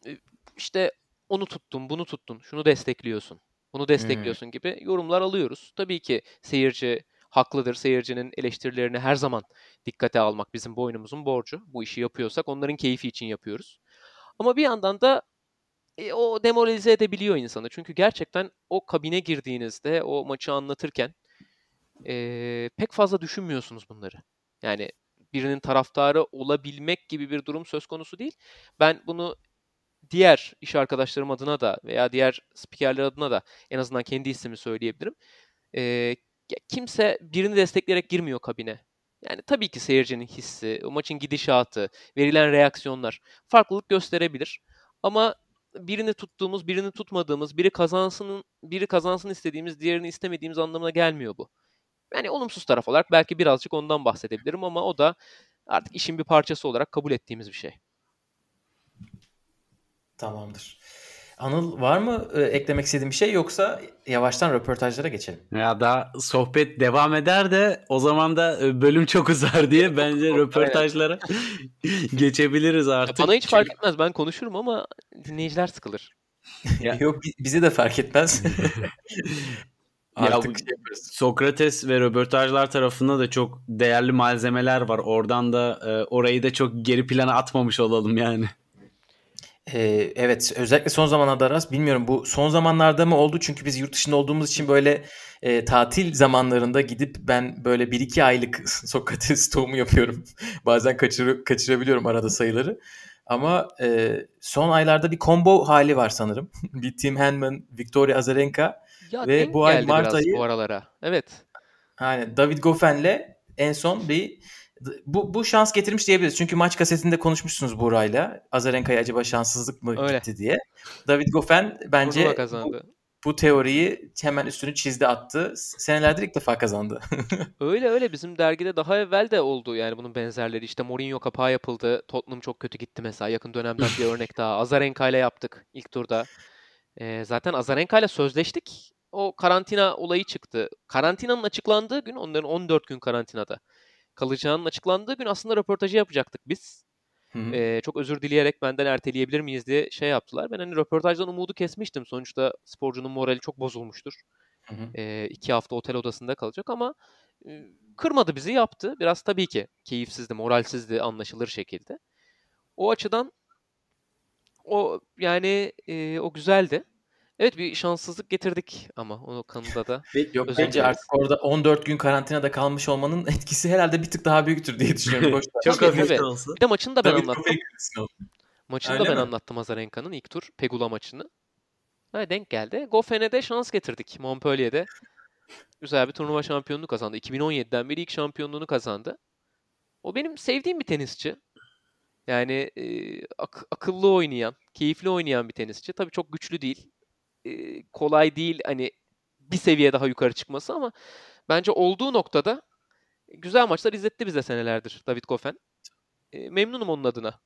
E, işte onu tuttun, bunu tuttun, şunu destekliyorsun, bunu destekliyorsun hmm. gibi yorumlar alıyoruz. Tabii ki seyirci haklıdır. Seyircinin eleştirilerini her zaman dikkate almak bizim boynumuzun borcu. Bu işi yapıyorsak onların keyfi için yapıyoruz. Ama bir yandan da e, o demoralize edebiliyor insanı. Çünkü gerçekten o kabine girdiğinizde o maçı anlatırken e, pek fazla düşünmüyorsunuz bunları. Yani birinin taraftarı olabilmek gibi bir durum söz konusu değil. Ben bunu diğer iş arkadaşlarım adına da veya diğer spikerler adına da en azından kendi hissimi söyleyebilirim. E, kimse birini destekleyerek girmiyor kabine. Yani tabii ki seyircinin hissi, o maçın gidişatı, verilen reaksiyonlar farklılık gösterebilir. Ama birini tuttuğumuz, birini tutmadığımız, biri kazansın, biri kazansın istediğimiz, diğerini istemediğimiz anlamına gelmiyor bu. Yani olumsuz taraf olarak belki birazcık ondan bahsedebilirim ama o da artık işin bir parçası olarak kabul ettiğimiz bir şey. Tamamdır. Anıl var mı e, eklemek istediğin bir şey yoksa yavaştan röportajlara geçelim. Ya daha sohbet devam eder de o zaman da e, bölüm çok uzar diye bence *laughs* röportajlara *laughs* geçebiliriz artık. Ya bana hiç fark etmez ben konuşurum ama dinleyiciler sıkılır. *laughs* Ya. Yok bize de fark etmez. Artık şey Sokrates ve röportajlar tarafında da çok değerli malzemeler var. Oradan da e, orayı da çok geri plana atmamış olalım yani. Ee, evet özellikle son zamanlarda Aras bilmiyorum bu son zamanlarda mı oldu çünkü biz yurt dışında olduğumuz için böyle e, tatil zamanlarında gidip ben böyle 1-2 aylık *laughs* Sokrates tohumu yapıyorum. *laughs* Bazen kaçır, kaçırabiliyorum arada sayıları. Ama e, son aylarda bir combo hali var sanırım. *laughs* bir Tim Henman, Victoria Azarenka ya ve bu ay Mart ayı bu aralara. Evet. Yani David Goffin'le en son bir bu, bu şans getirmiş diyebiliriz. Çünkü maç kasetinde konuşmuşsunuz Buray'la. Azarenka'ya acaba şanssızlık mı Öyle. gitti diye. David Goffin bence bu, bu teoriyi hemen üstünü çizdi attı. Senelerdir ilk defa kazandı. *laughs* öyle öyle bizim dergide daha evvel de oldu yani bunun benzerleri. İşte Mourinho kapağı yapıldı. Tottenham çok kötü gitti mesela. Yakın dönemden bir *laughs* örnek daha. Azarenka ile yaptık ilk turda. Ee, zaten Azarenka ile sözleştik. O karantina olayı çıktı. Karantinanın açıklandığı gün onların 14 gün karantinada kalacağının açıklandığı gün aslında röportajı yapacaktık biz. Ee, çok özür dileyerek benden erteleyebilir miyiz diye şey yaptılar. Ben hani röportajdan umudu kesmiştim. Sonuçta sporcunun morali çok bozulmuştur. Hı Ee, iki hafta otel odasında kalacak ama e, kırmadı bizi yaptı. Biraz tabii ki keyifsizdi, moralsizdi anlaşılır şekilde. O açıdan o yani e, o güzeldi. Evet bir şanssızlık getirdik ama o konuda da. Yok bence artık orada 14 gün karantinada kalmış olmanın *laughs* etkisi herhalde bir tık daha büyüktür diye düşünüyorum. *laughs* Çok hafif olsa. Bir de maçını da ben Tabii anlattım. Maçını Öyle da ben mi? anlattım Azarenka'nın ilk tur Pegula maçını. Ha, denk geldi. Goffen'e de şans getirdik Montpellier'de. Güzel bir turnuva şampiyonluğu kazandı. 2017'den beri ilk şampiyonluğunu kazandı. O benim sevdiğim bir tenisçi. Yani e, ak- akıllı oynayan, keyifli oynayan bir tenisçi. Tabii çok güçlü değil e, kolay değil hani bir seviye daha yukarı çıkması ama bence olduğu noktada güzel maçlar izletti bize senelerdir David Goffin. E, memnunum onun adına.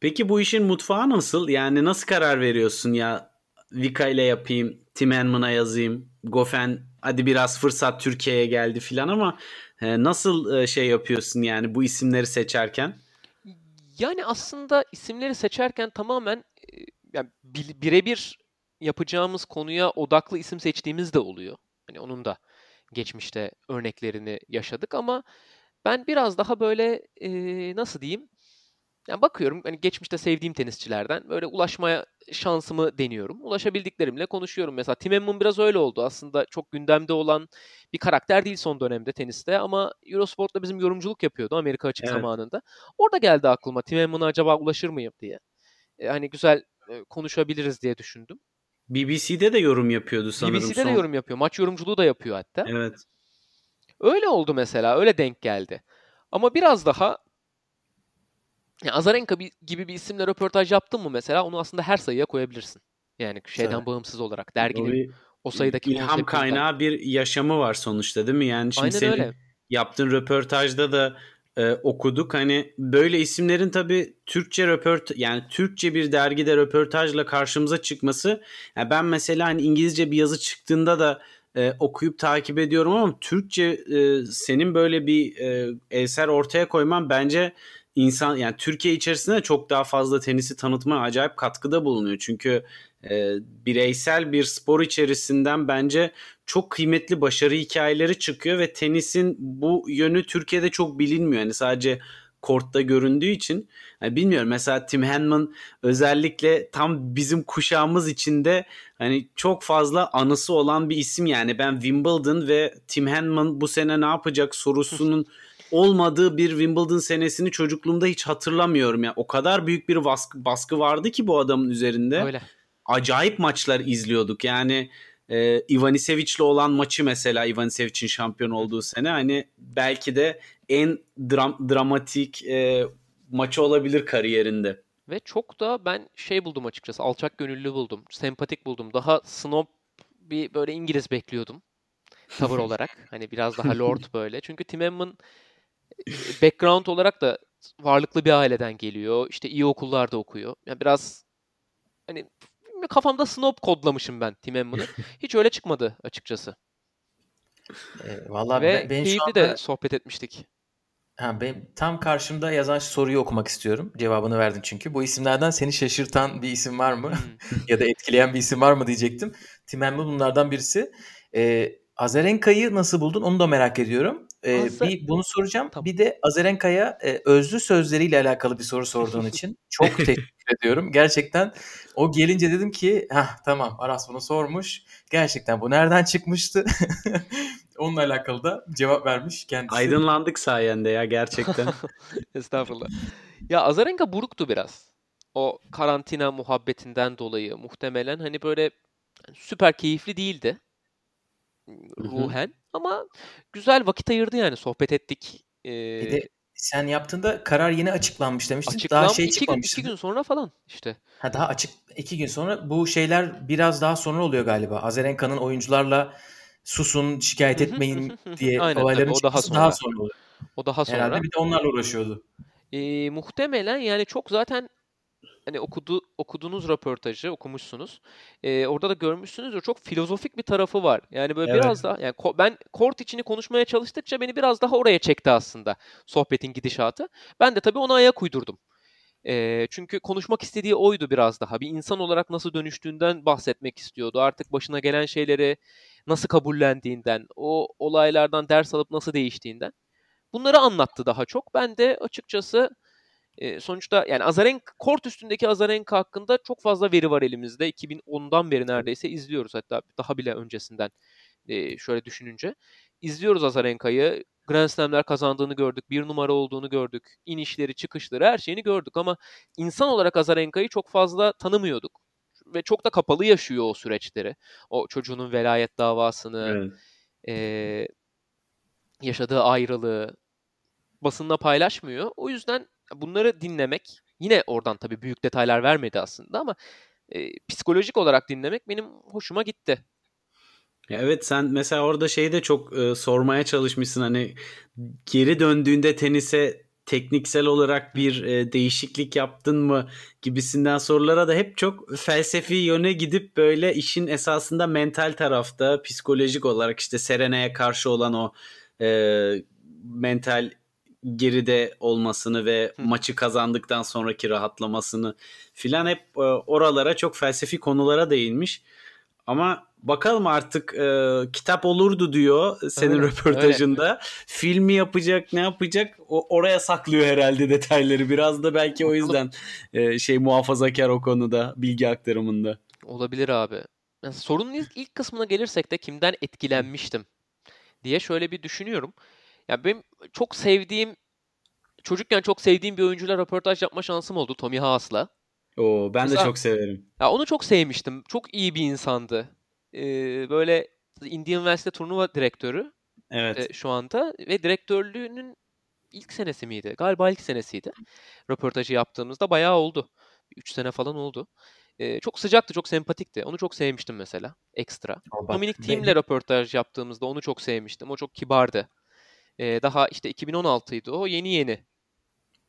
Peki bu işin mutfağı nasıl? Yani nasıl karar veriyorsun ya Vika ile yapayım, Tim Henman'a yazayım, Goffin hadi biraz fırsat Türkiye'ye geldi filan ama e, nasıl e, şey yapıyorsun yani bu isimleri seçerken? Yani aslında isimleri seçerken tamamen e, yani birebir yapacağımız konuya odaklı isim seçtiğimiz de oluyor. Hani onun da geçmişte örneklerini yaşadık ama ben biraz daha böyle e, nasıl diyeyim? Yani bakıyorum hani geçmişte sevdiğim tenisçilerden böyle ulaşmaya şansımı deniyorum. Ulaşabildiklerimle konuşuyorum. Mesela Tim Emman biraz öyle oldu. Aslında çok gündemde olan bir karakter değil son dönemde teniste ama Eurosport'ta bizim yorumculuk yapıyordu Amerika açık evet. zamanında. Orada geldi aklıma Tim Emman'a acaba ulaşır mıyım diye. E, hani güzel e, konuşabiliriz diye düşündüm. BBC'de de yorum yapıyordu sanırım. BBC'de son... de yorum yapıyor. Maç yorumculuğu da yapıyor hatta. Evet. Öyle oldu mesela. Öyle denk geldi. Ama biraz daha yani Azarenka gibi bir isimle röportaj yaptın mı mesela onu aslında her sayıya koyabilirsin. Yani şeyden evet. bağımsız olarak derginin o, bir, o sayıdaki ilham kaynağı bir yaşamı var sonuçta değil mi? Yani şimdi Aynen senin öyle. yaptığın röportajda da e, okuduk. Hani böyle isimlerin tabii Türkçe röport yani Türkçe bir dergide röportajla karşımıza çıkması. Yani ben mesela hani İngilizce bir yazı çıktığında da e, okuyup takip ediyorum ama Türkçe e, senin böyle bir e, eser ortaya koyman bence insan yani Türkiye içerisinde çok daha fazla tenisi tanıtma acayip katkıda bulunuyor. Çünkü e, bireysel bir spor içerisinden bence çok kıymetli başarı hikayeleri çıkıyor ve tenisin bu yönü Türkiye'de çok bilinmiyor. Yani sadece kortta göründüğü için yani bilmiyorum mesela Tim Henman özellikle tam bizim kuşağımız içinde hani çok fazla anısı olan bir isim yani ben Wimbledon ve Tim Henman bu sene ne yapacak sorusunun *laughs* olmadığı bir Wimbledon senesini çocukluğumda hiç hatırlamıyorum ya. Yani o kadar büyük bir baskı, baskı vardı ki bu adamın üzerinde. Öyle. Acayip maçlar izliyorduk. Yani e, Ivanisevic'le olan maçı mesela Ivanisevic'in şampiyon olduğu sene hani belki de en dram, dramatik e, maçı olabilir kariyerinde. Ve çok da ben şey buldum açıkçası alçak gönüllü buldum. Sempatik buldum. Daha snob bir böyle İngiliz bekliyordum tavır *laughs* olarak. Hani biraz daha *laughs* lord böyle. Çünkü Tim Emman e, background olarak da varlıklı bir aileden geliyor. İşte iyi okullarda okuyor. Yani biraz hani kafamda snob kodlamışım ben Tim Hammon'ı. *laughs* Hiç öyle çıkmadı açıkçası. E, vallahi Ve ben, ben keyifli anda de sohbet etmiştik. ha, ben tam karşımda yazan soruyu okumak istiyorum. Cevabını verdin çünkü. Bu isimlerden seni şaşırtan bir isim var mı? Hmm. *laughs* ya da etkileyen bir isim var mı diyecektim. Tim Hammond bunlardan birisi. E, Azarenka'yı nasıl buldun onu da merak ediyorum. E, Aza- bir bunu soracağım. Tamam. Bir de Azarenka'ya e, özlü sözleriyle alakalı bir soru sorduğun *laughs* için çok teşekkür ediyorum. Gerçekten o gelince dedim ki Hah, tamam Aras bunu sormuş. Gerçekten bu nereden çıkmıştı? *laughs* Onunla alakalı da cevap vermiş kendisi. Aydınlandık sayende ya gerçekten. *laughs* Estağfurullah. Ya Azarenka buruktu biraz. O karantina muhabbetinden dolayı muhtemelen hani böyle süper keyifli değildi ruhen ama güzel vakit ayırdı yani sohbet ettik. Ee, Bir de sen yaptığında karar yeni açıklanmış demiştin. açıklan daha şey iki gün, iki gün sonra falan işte. Ha, daha açık iki gün sonra bu şeyler biraz daha sonra oluyor galiba. Azarenka'nın oyuncularla susun şikayet etmeyin *laughs* diye Aynen, olayların tabii, o daha çıkması daha sonra. sonra oluyor. O daha sonra. Herhalde bir de onlarla uğraşıyordu. Ee, muhtemelen yani çok zaten hani okudu okuduğunuz röportajı okumuşsunuz. Ee, orada da görmüşsünüzdür. Çok filozofik bir tarafı var. Yani böyle Evet. biraz daha yani ko- ben kort içini konuşmaya çalıştıkça beni biraz daha oraya çekti aslında sohbetin gidişatı. Ben de tabii ona ayak uydurdum. Ee, çünkü konuşmak istediği oydu biraz daha. Bir insan olarak nasıl dönüştüğünden bahsetmek istiyordu. Artık başına gelen şeyleri nasıl kabullendiğinden, o olaylardan ders alıp nasıl değiştiğinden. Bunları anlattı daha çok. Ben de açıkçası e, sonuçta yani Azarenka, kort üstündeki Azarenka hakkında çok fazla veri var elimizde. 2010'dan beri neredeyse izliyoruz hatta daha bile öncesinden e, şöyle düşününce. İzliyoruz Azarenka'yı. Grand Slam'ler kazandığını gördük. Bir numara olduğunu gördük. İnişleri, çıkışları her şeyini gördük ama insan olarak Azarenka'yı çok fazla tanımıyorduk. Ve çok da kapalı yaşıyor o süreçleri. O çocuğunun velayet davasını, evet. e, yaşadığı ayrılığı basınla paylaşmıyor. O yüzden bunları dinlemek yine oradan tabii büyük detaylar vermedi aslında ama e, psikolojik olarak dinlemek benim hoşuma gitti. Evet sen mesela orada şeyi de çok e, sormaya çalışmışsın hani geri döndüğünde tenise tekniksel olarak bir e, değişiklik yaptın mı gibisinden sorulara da hep çok felsefi yöne gidip böyle işin esasında mental tarafta psikolojik olarak işte Serena'ya karşı olan o e, mental geride olmasını ve Hı. maçı kazandıktan sonraki rahatlamasını filan hep e, oralara çok felsefi konulara değinmiş. Ama bakalım artık e, kitap olurdu diyor senin Öyle, röportajında. Filmi yapacak, ne yapacak? O oraya saklıyor herhalde detayları. Biraz da belki o yüzden e, şey muhafazakar o konuda, bilgi aktarımında. Olabilir abi. Yani sorunun ilk, ilk kısmına gelirsek de kimden etkilenmiştim diye şöyle bir düşünüyorum. Ya benim çok sevdiğim çocukken çok sevdiğim bir oyuncuyla röportaj yapma şansım oldu Tommy Haas'la. Oo, ben de Mesela- çok severim. Ya onu çok sevmiştim. Çok iyi bir insandı. Ee, böyle Indian Wells'te turnuva direktörü Evet. e, şu anda ve direktörlüğünün ilk senesi miydi? Galiba ilk senesiydi. Röportajı yaptığımızda bayağı oldu. 3 sene falan oldu. Ee, çok sıcaktı, çok sempatikti. Onu çok sevmiştim mesela. Ekstra. Dominic Thiem'le röportaj yaptığımızda onu çok sevmiştim. O çok kibardı. Ee, daha işte 2016'ydı o. Yeni yeni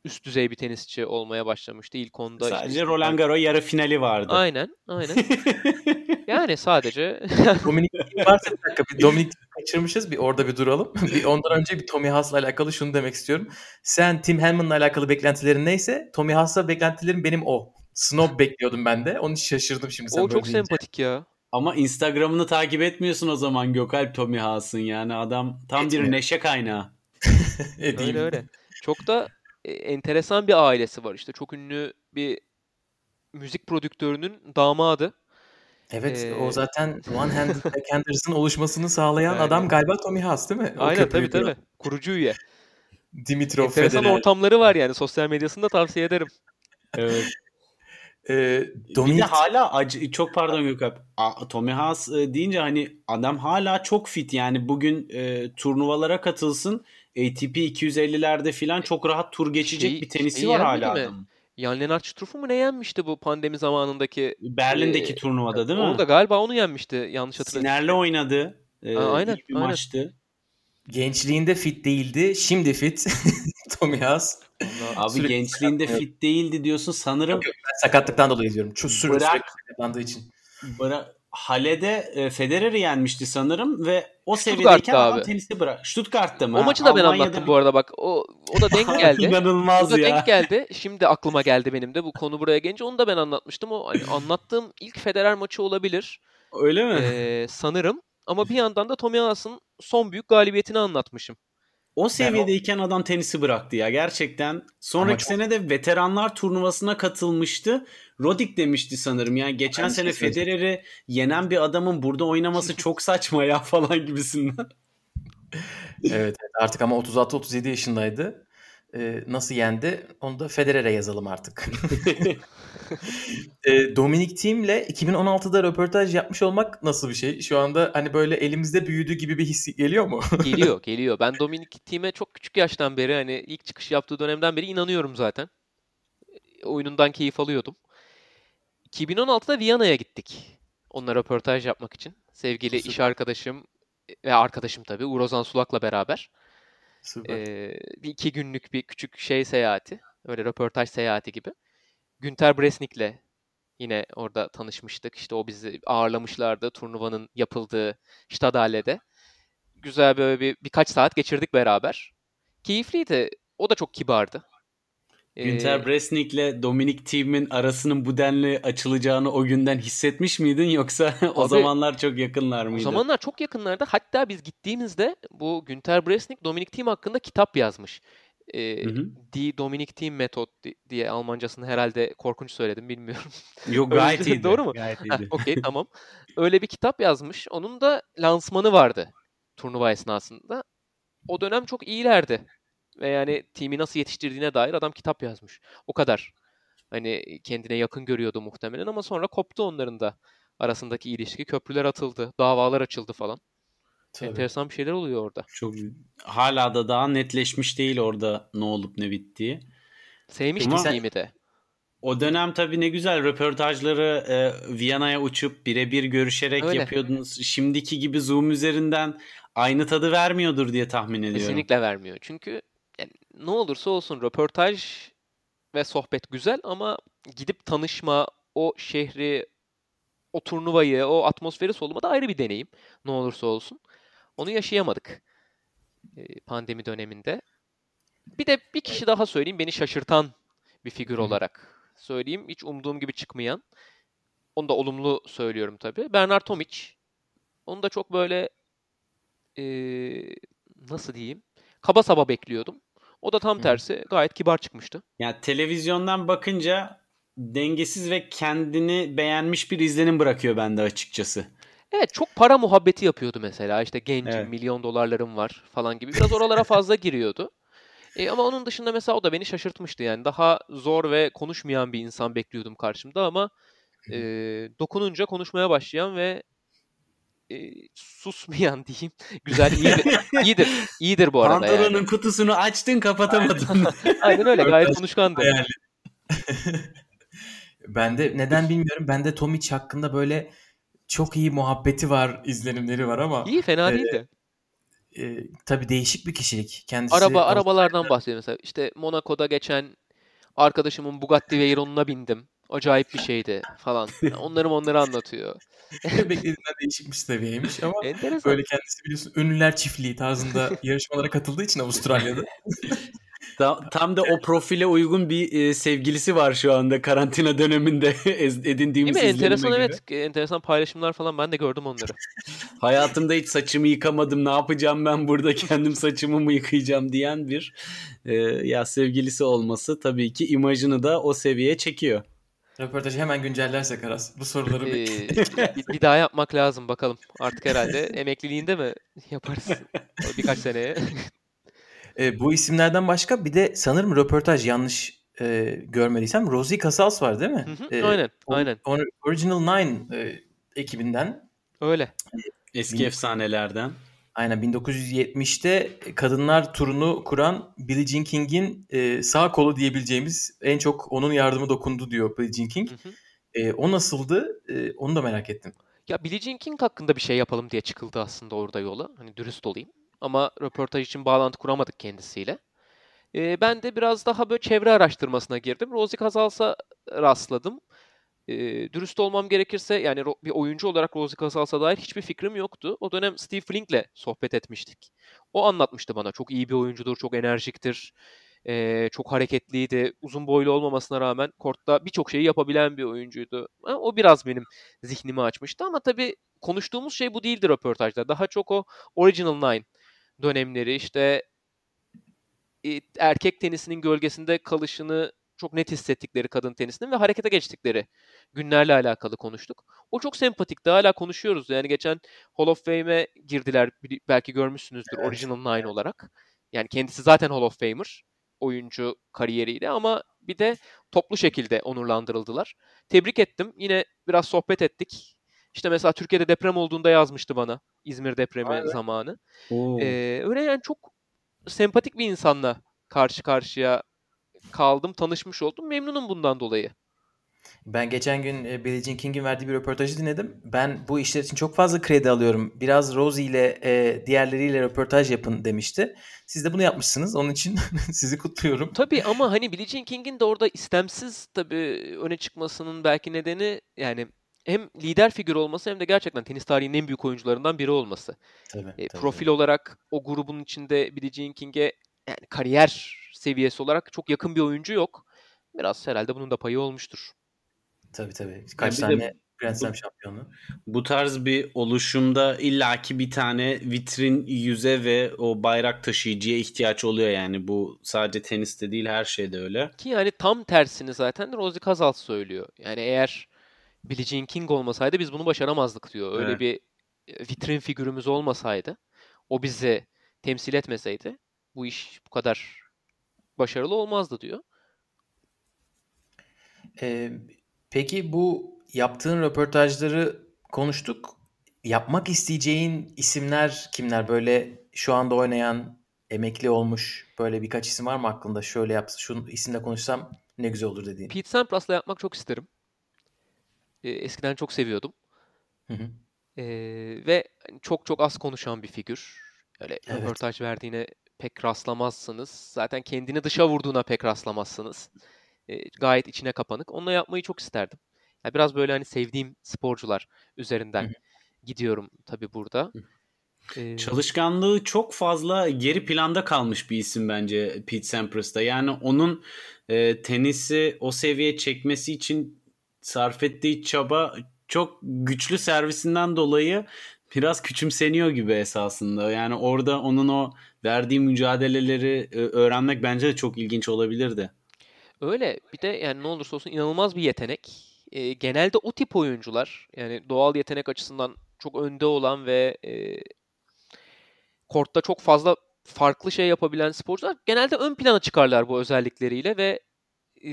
üst düzey bir tenisçi olmaya başlamıştı. İlk onda işte Sadece Roland Garros yarı finali vardı. Aynen, aynen. *laughs* Yani sadece *laughs* Dominik varsa bir dakika bir Dominik kaçırmışız bir orada bir duralım. *laughs* bir ondan önce bir Tommy Haas'la alakalı şunu demek istiyorum. Sen Tim Hammond'la alakalı beklentilerin neyse Tommy Haas'la beklentilerim benim o. Snob bekliyordum ben de. Onun için şaşırdım şimdi sen o böyle çok deyince. sempatik ya. Ama Instagram'ını takip etmiyorsun o zaman Gökalp Tommy Haas'ın yani adam tam bir neşe kaynağı. *laughs* Öyle öyle. Çok da e, enteresan bir ailesi var işte. Çok ünlü bir müzik prodüktörünün damadı. Evet Ee, o zaten One Handed *laughs* Backhanders'ın oluşmasını sağlayan Yani- adam galiba Tommy Haas değil mi? O Aynen tabii tabii. Kurucu üye. Dimitrov Enteresan Federer. ortamları var yani. Sosyal medyasını da tavsiye ederim. Evet. Ee, Bir Dominik de hala acı çok pardon. A- Tommy Haas e, deyince hani adam hala çok fit yani bugün e, turnuvalara katılsın ATP 250'lerde filan çok rahat tur geçecek Şey- bir tenisi şey var hala adamın. Jan Lennart Struff'u mu ne yenmişti bu pandemi zamanındaki? Berlin'deki Ee, turnuvada değil mi? Onu da galiba onu yenmişti yanlış hatırlamıyorsam. Siner'le oynadı. E, Aa, aynen, bir aynen. maçtı. gençliğinde fit değildi. Şimdi fit. *laughs* Tommy Haas. Abi Sürekli gençliğinde fit değildi diyorsun. Sanırım Ben sakatlıktan dolayı diyorum. Çok sürekli, Bırak. sürekli sakatlandığı için. Bıra- Hale'de e, Federer'i yenmişti sanırım ve o seviyedeyken adam abi. tenisi bırak. Stuttgart'ta mı? O Ha, maçı da ben Almanya'da anlattım bir- bu arada bak. O o da denk *laughs* geldi. O İnanılmaz da ya. denk geldi. Şimdi aklıma geldi benim de bu konu buraya gelince onu da ben anlatmıştım. O hani anlattığım ilk Federer maçı olabilir. Öyle mi? Ee, sanırım. Ama bir yandan da Tommy Haas'ın son büyük galibiyetini anlatmışım. O seviyedeyken adam tenisi bıraktı ya gerçekten. Sonraki çok- sene de veteranlar turnuvasına katılmıştı. Rodik demişti sanırım. Yani geçen Aynı sene şey. Federer'i yenen bir adamın burada oynaması çok saçma ya *laughs* falan gibisinden. Evet, evet artık ama 36-37 yaşındaydı. Ee, nasıl yendi? Onu da Federer'e yazalım artık. *laughs* *laughs* ee, Dominic Thiem'le 2016'da röportaj yapmış olmak nasıl bir şey? Şu anda hani böyle elimizde büyüdü gibi bir his geliyor mu? *laughs* Geliyor, geliyor. Ben Dominic Thiem'e çok küçük yaştan beri hani ilk çıkış yaptığı dönemden beri inanıyorum zaten. Oyunundan keyif alıyordum. 2016'da Viyana'ya gittik. Onunla röportaj yapmak için. Sevgili iş arkadaşım ve arkadaşım tabii Uğur Ozan Sulak'la beraber. Süper. Ee, bir iki günlük bir küçük şey seyahati. Öyle röportaj seyahati gibi. Günter Bresnik'le yine orada tanışmıştık. İşte o bizi ağırlamışlardı turnuvanın yapıldığı Stadhalle'de. Güzel böyle bir birkaç saat geçirdik beraber. Keyifliydi. O da çok kibardı. Ee, Günter Bresnik'le Dominic Thiem'in arasının bu denli açılacağını o günden hissetmiş miydin yoksa *laughs* o Abi, zamanlar çok yakınlar O mıydı? zamanlar çok yakınlardı. Hatta biz gittiğimizde bu Günter Bresnik Dominic Thiem hakkında kitap yazmış. Ee, Hı hı. Die Dominic Thiem Method di- diye Almancasını herhalde korkunç söyledim bilmiyorum. *laughs* Yok gayet değil, iyiydi. doğru mu? Gayet iyiydi. Okey tamam. Öyle bir kitap yazmış. Onun da lansmanı vardı turnuva esnasında. O dönem çok iyilerdi. Ve yani timi nasıl yetiştirdiğine dair adam kitap yazmış. O kadar. Hani kendine yakın görüyordu muhtemelen ama sonra koptu onların da arasındaki ilişki. Köprüler atıldı, davalar açıldı falan. Tabii. Enteresan bir şeyler oluyor orada. Çok hala da daha netleşmiş değil orada ne olup ne bittiği. Sevmiştik Ama- de. O dönem tabii ne güzel röportajları e, Viyana'ya uçup birebir görüşerek Öyle. yapıyordunuz. Şimdiki gibi Zoom üzerinden aynı tadı vermiyordur diye tahmin ediyorum. Kesinlikle vermiyor. Çünkü ne olursa olsun röportaj ve sohbet güzel ama gidip tanışma, o şehri, o turnuvayı, o atmosferi soluma da ayrı bir deneyim. Ne olursa olsun. Onu yaşayamadık e, pandemi döneminde. Bir de bir kişi daha söyleyeyim beni şaşırtan bir figür olarak söyleyeyim. Hiç umduğum gibi çıkmayan. Onu da olumlu söylüyorum tabii. Bernard Tomic. Onu da çok böyle e, nasıl diyeyim? Kaba saba bekliyordum. O da tam tersi gayet kibar çıkmıştı. Yani televizyondan bakınca dengesiz ve kendini beğenmiş bir izlenim bırakıyor bende açıkçası. Evet çok para muhabbeti yapıyordu mesela. İşte gencim, Evet. milyon dolarlarım var falan gibi. Biraz oralara fazla giriyordu. E, ama onun dışında mesela o da beni şaşırtmıştı. Yani daha zor ve konuşmayan bir insan bekliyordum karşımda ama e, dokununca konuşmaya başlayan ve e, susmayan diyeyim. *laughs* Güzel, iyidir. iyidir, iyidir bu arada Pandora'nın yani. kutusunu açtın kapatamadın. *laughs* Aynen öyle. Gayet konuşkandı. Hayal. *laughs* ben de neden bilmiyorum. Ben de Tomic hakkında böyle çok iyi muhabbeti var, izlenimleri var ama İyi, fena e, değildi. e, tabii değişik bir kişilik. Kendisi Araba arabalardan bahsediyor mesela. İşte Monaco'da geçen arkadaşımın Bugatti Veyron'una bindim. Acayip bir şeydi falan. *laughs* Onları onları anlatıyor. *laughs* beklediğinden değişik bir seviyeymiş ama *laughs* Enteresan. böyle kendisi biliyorsun ünlüler çiftliği tarzında yarışmalara katıldığı için Avustralya'da. Ta- Tam da o profile uygun bir e, sevgilisi var şu anda karantina döneminde ez- Değil edindiğimiz mi? izlenime Enteresan göre. evet. Enteresan paylaşımlar falan ben de gördüm onları. Hayatımda hiç saçımı yıkamadım ne yapacağım ben burada kendim saçımı mı yıkayacağım diyen bir e, ya sevgilisi olması tabii ki imajını da o seviyeye çekiyor. Röportajı hemen güncellersek Aras. Bu soruları bir... Ee, bir, bir daha yapmak lazım bakalım. Artık herhalde *laughs* emekliliğinde mi yaparız? Birkaç seneye. *laughs* E, bu isimlerden başka bir de sanırım röportaj yanlış e, görmediysem Rosie Casals var değil mi? Hı hı, E, aynen, o- aynen. o- Original Nine e, ekibinden. Öyle. Eski Bin- efsanelerden. Aynen 1970'te kadınlar turunu kuran Billie Jean King'in e, sağ kolu diyebileceğimiz en çok onun yardımı dokundu diyor Billie Jean King. Hı hı. E, o nasıldı? E, onu da merak ettim. Ya Billie Jean King hakkında bir şey yapalım diye çıkıldı aslında orada yola. Hani dürüst olayım. Ama röportaj için bağlantı kuramadık kendisiyle. E, ben de biraz daha böyle çevre araştırmasına girdim. Rosie Casals'a rastladım. Dürüst olmam gerekirse yani bir oyuncu olarak Rosie Casals'a dair hiçbir fikrim yoktu. O dönem Steve Flink'le sohbet etmiştik. O anlatmıştı bana. Çok iyi bir oyuncudur, çok enerjiktir. Çok hareketliydi. Uzun boylu olmamasına rağmen kortta birçok şeyi yapabilen bir oyuncuydu. O biraz benim zihnimi açmıştı ama tabii konuştuğumuz şey bu değildi röportajda. Daha çok o Original Nine dönemleri işte erkek tenisinin gölgesinde kalışını çok net hissettikleri kadın tenisinin ve harekete geçtikleri günlerle alakalı konuştuk. O çok sempatikti. Hala konuşuyoruz. Yani geçen Hall of Fame'e girdiler. Belki görmüşsünüzdür evet. Original Nine olarak. Yani kendisi zaten Hall of Famer oyuncu kariyeriyle ama bir de toplu şekilde onurlandırıldılar. Tebrik ettim. Yine biraz sohbet ettik. İşte mesela Türkiye'de deprem olduğunda yazmıştı bana. İzmir depremi Aynen. zamanı. Ee, öyle yani çok sempatik bir insanla karşı karşıya kaldım, tanışmış oldum. Memnunum bundan dolayı. Ben geçen gün e, Billie Jean King'in verdiği bir röportajı dinledim. Ben bu işler için çok fazla kredi alıyorum. Biraz Rosie ile e, diğerleriyle röportaj yapın demişti. Siz de bunu yapmışsınız. Onun için *laughs* sizi kutluyorum. Tabii ama hani Billie Jean King'in de orada istemsiz tabii öne çıkmasının belki nedeni yani hem lider figür olması hem de gerçekten tenis tarihinin en büyük oyuncularından biri olması. Tabii, e, tabii. Profil olarak o grubun içinde Billie Jean King'e yani kariyer seviyesi olarak çok yakın bir oyuncu yok. Biraz herhalde bunun da payı olmuştur. Tabii tabii. Kaç yani tane Grand Slam şampiyonu. Bu tarz bir oluşumda illaki bir tane vitrin yüze ve o bayrak taşıyıcıya ihtiyaç oluyor yani. Bu sadece teniste değil her şeyde öyle. Ki yani tam tersini zaten Rosie Casals söylüyor. Yani eğer Billie Jean King olmasaydı biz bunu başaramazdık diyor. Öyle evet. bir e, vitrin figürümüz olmasaydı, o bizi temsil etmeseydi bu iş bu kadar başarılı olmazdı diyor. Ee, peki bu yaptığın röportajları konuştuk. Yapmak isteyeceğin isimler kimler? Böyle şu anda oynayan, emekli olmuş böyle birkaç isim var mı aklında? Şöyle yapsa, şu isimle konuşsam ne güzel olur dediğin. Pete Sampras'la yapmak çok isterim. Ee, eskiden çok seviyordum. Hı hı. Ee, ve çok çok az konuşan bir figür. Öyle evet. röportaj verdiğine pek rastlamazsınız. Zaten kendini dışa vurduğuna pek rastlamazsınız. E, gayet içine kapanık. Onunla yapmayı çok isterdim. Yani biraz böyle hani sevdiğim sporcular üzerinden Hı-hı. gidiyorum tabii burada. Ee... Çalışkanlığı çok fazla geri planda kalmış bir isim bence Pete Sampras'ta. Yani onun e, tenisi o seviyeye çekmesi için sarf ettiği çaba çok güçlü servisinden dolayı biraz küçümseniyor gibi esasında. Yani orada onun o verdiği mücadeleleri e, öğrenmek bence de çok ilginç olabilirdi. Öyle. Bir de yani ne olursa olsun inanılmaz bir yetenek. E, genelde o tip oyuncular yani doğal yetenek açısından çok önde olan ve e, kortta çok fazla farklı şey yapabilen sporcular genelde ön plana çıkarlar bu özellikleriyle ve e,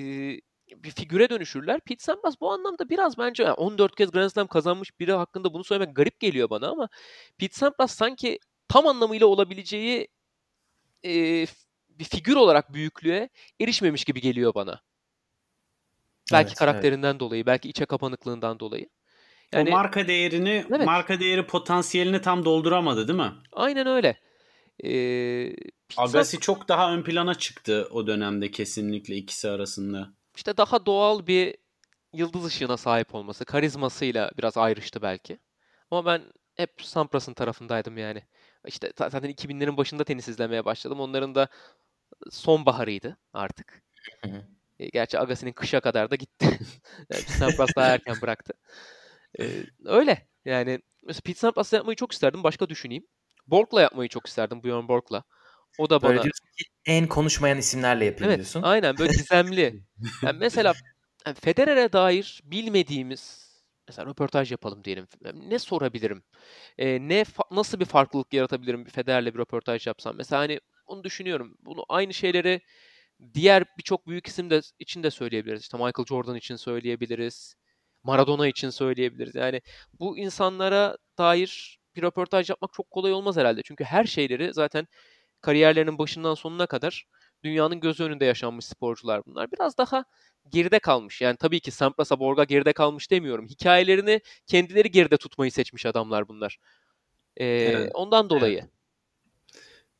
bir figüre dönüşürler. Pete Sampras bu anlamda biraz bence yani 14 kez Grand Slam kazanmış biri hakkında bunu söylemek garip geliyor bana ama Pete Sampras sanki tam anlamıyla olabileceği e, bir figür olarak büyüklüğe erişmemiş gibi geliyor bana. Belki evet, karakterinden evet. dolayı, belki içe kapanıklığından dolayı. Yani, o marka değerini, evet. marka değeri potansiyelini tam dolduramadı değil mi? Aynen öyle. Ee, Agassi çok daha ön plana çıktı o dönemde kesinlikle ikisi arasında. İşte daha doğal bir yıldız ışığına sahip olması, karizmasıyla biraz ayrıştı belki. Ama ben hep Sampras'ın tarafındaydım yani. İşte zaten 2000'lerin başında tenis izlemeye başladım. Onların da sonbaharıydı artık. E, gerçi Agassi'nin kışa kadar da gitti. *laughs* yani Sampras daha erken bıraktı. E, öyle. Yani mesela Pete Sampras'la yapmayı çok isterdim. Başka düşüneyim. Borg'la yapmayı çok isterdim. Björn Borg'la. O da böyle bana... en konuşmayan isimlerle yapayım evet, diyorsun. Aynen böyle gizemli. *laughs* yani mesela yani Federer'e dair bilmediğimiz mesela röportaj yapalım diyelim. Ne sorabilirim? Ee, ne nasıl bir farklılık yaratabilirim bir Federer'le bir röportaj yapsam? Mesela hani onu düşünüyorum. Bunu aynı şeyleri diğer birçok büyük isim de için de söyleyebiliriz. İşte Michael Jordan için söyleyebiliriz. Maradona için söyleyebiliriz. Yani bu insanlara dair bir röportaj yapmak çok kolay olmaz herhalde. Çünkü her şeyleri zaten kariyerlerinin başından sonuna kadar dünyanın göz önünde yaşanmış sporcular bunlar. Biraz daha geride kalmış. Yani tabii ki Sampras'a Borga geride kalmış demiyorum. Hikayelerini kendileri geride tutmayı seçmiş adamlar bunlar. Ee, evet. Ondan dolayı.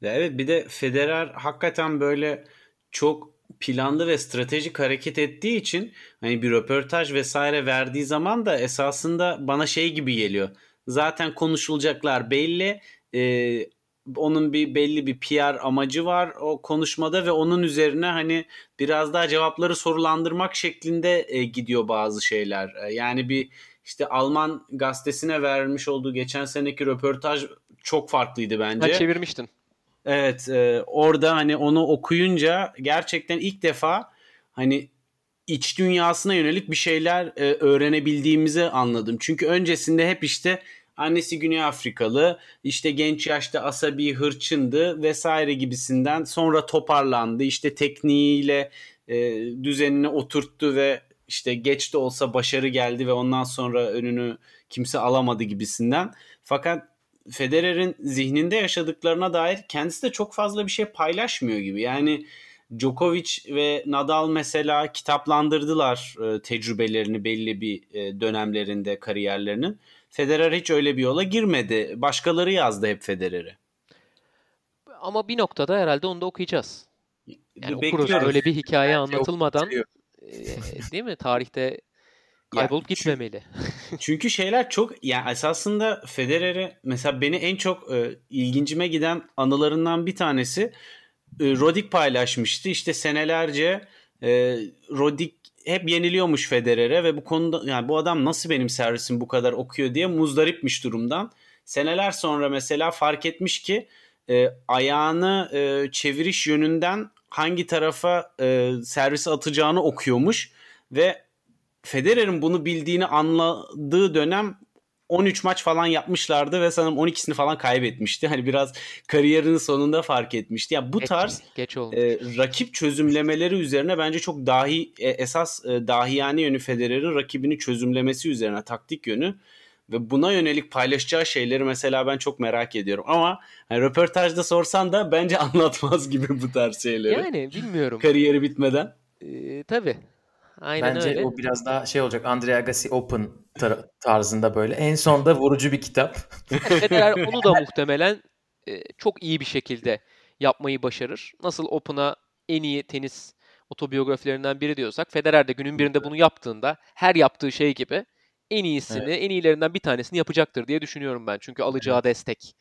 Evet. evet bir de Federer hakikaten böyle çok planlı ve stratejik hareket ettiği için hani bir röportaj vesaire verdiği zaman da esasında bana şey gibi geliyor. Zaten konuşulacaklar belli. Ee, onun bir belli bir PR amacı var o konuşmada ve onun üzerine hani biraz daha cevapları sorulandırmak şeklinde e, gidiyor bazı şeyler. E, yani bir işte Alman gazetesine vermiş olduğu geçen seneki röportaj çok farklıydı bence. Ha, çevirmiştin. Evet e, orada hani onu okuyunca gerçekten ilk defa hani iç dünyasına yönelik bir şeyler e, öğrenebildiğimizi anladım. Çünkü öncesinde hep işte annesi Güney Afrikalı işte genç yaşta asabi hırçındı vesaire gibisinden sonra toparlandı işte tekniğiyle e, düzenini oturttu ve işte geç de olsa başarı geldi ve ondan sonra önünü kimse alamadı gibisinden. Fakat Federer'in zihninde yaşadıklarına dair kendisi de çok fazla bir şey paylaşmıyor gibi. Yani Djokovic ve Nadal mesela kitaplandırdılar e, tecrübelerini belli bir e, dönemlerinde kariyerlerinin. Federer hiç öyle bir yola girmedi. Başkaları yazdı hep Federer'i. Ama bir noktada herhalde onu da okuyacağız. Yani okuruz öyle bir hikaye anlatılmadan e, değil mi? Tarihte *laughs* kaybolup ya, gitmemeli. *laughs* Çünkü şeyler çok yani esasında Federer'i mesela beni en çok e, ilgincime giden anılarından bir tanesi e, Rodik paylaşmıştı. İşte senelerce e, Rodik hep yeniliyormuş Federer'e ve bu konuda yani bu adam nasıl benim servisim bu kadar okuyor diye muzdaripmiş durumdan. Seneler sonra mesela fark etmiş ki e, ayağını e, çeviriş yönünden hangi tarafa e, servisi atacağını okuyormuş ve Federer'in bunu bildiğini anladığı dönem 13 maç falan yapmışlardı ve sanırım 12'sini falan kaybetmişti. Hani biraz kariyerinin sonunda fark etmişti. Yani bu tarz geç, geç e, rakip çözümlemeleri üzerine bence çok dahi e, esas e, dahiyane yönü Federer'in rakibini çözümlemesi üzerine taktik yönü ve buna yönelik paylaşacağı şeyleri mesela ben çok merak ediyorum. Ama hani röportajda sorsan da bence *laughs* anlatmaz gibi bu tarz şeyleri. Yani bilmiyorum. Kariyeri bitmeden. Ee, tabii. Aynen Bence öyle. o biraz daha şey olacak. Andre Agassi Open tar- tarzında böyle. En sonda vurucu bir kitap. Federer *laughs* onu da muhtemelen e, çok iyi bir şekilde yapmayı başarır. Nasıl Open'a en iyi tenis otobiyografilerinden biri diyorsak Federer de günün birinde bunu yaptığında her yaptığı şey gibi en iyisini, evet. en iyilerinden bir tanesini yapacaktır diye düşünüyorum ben. Çünkü alacağı evet. destek,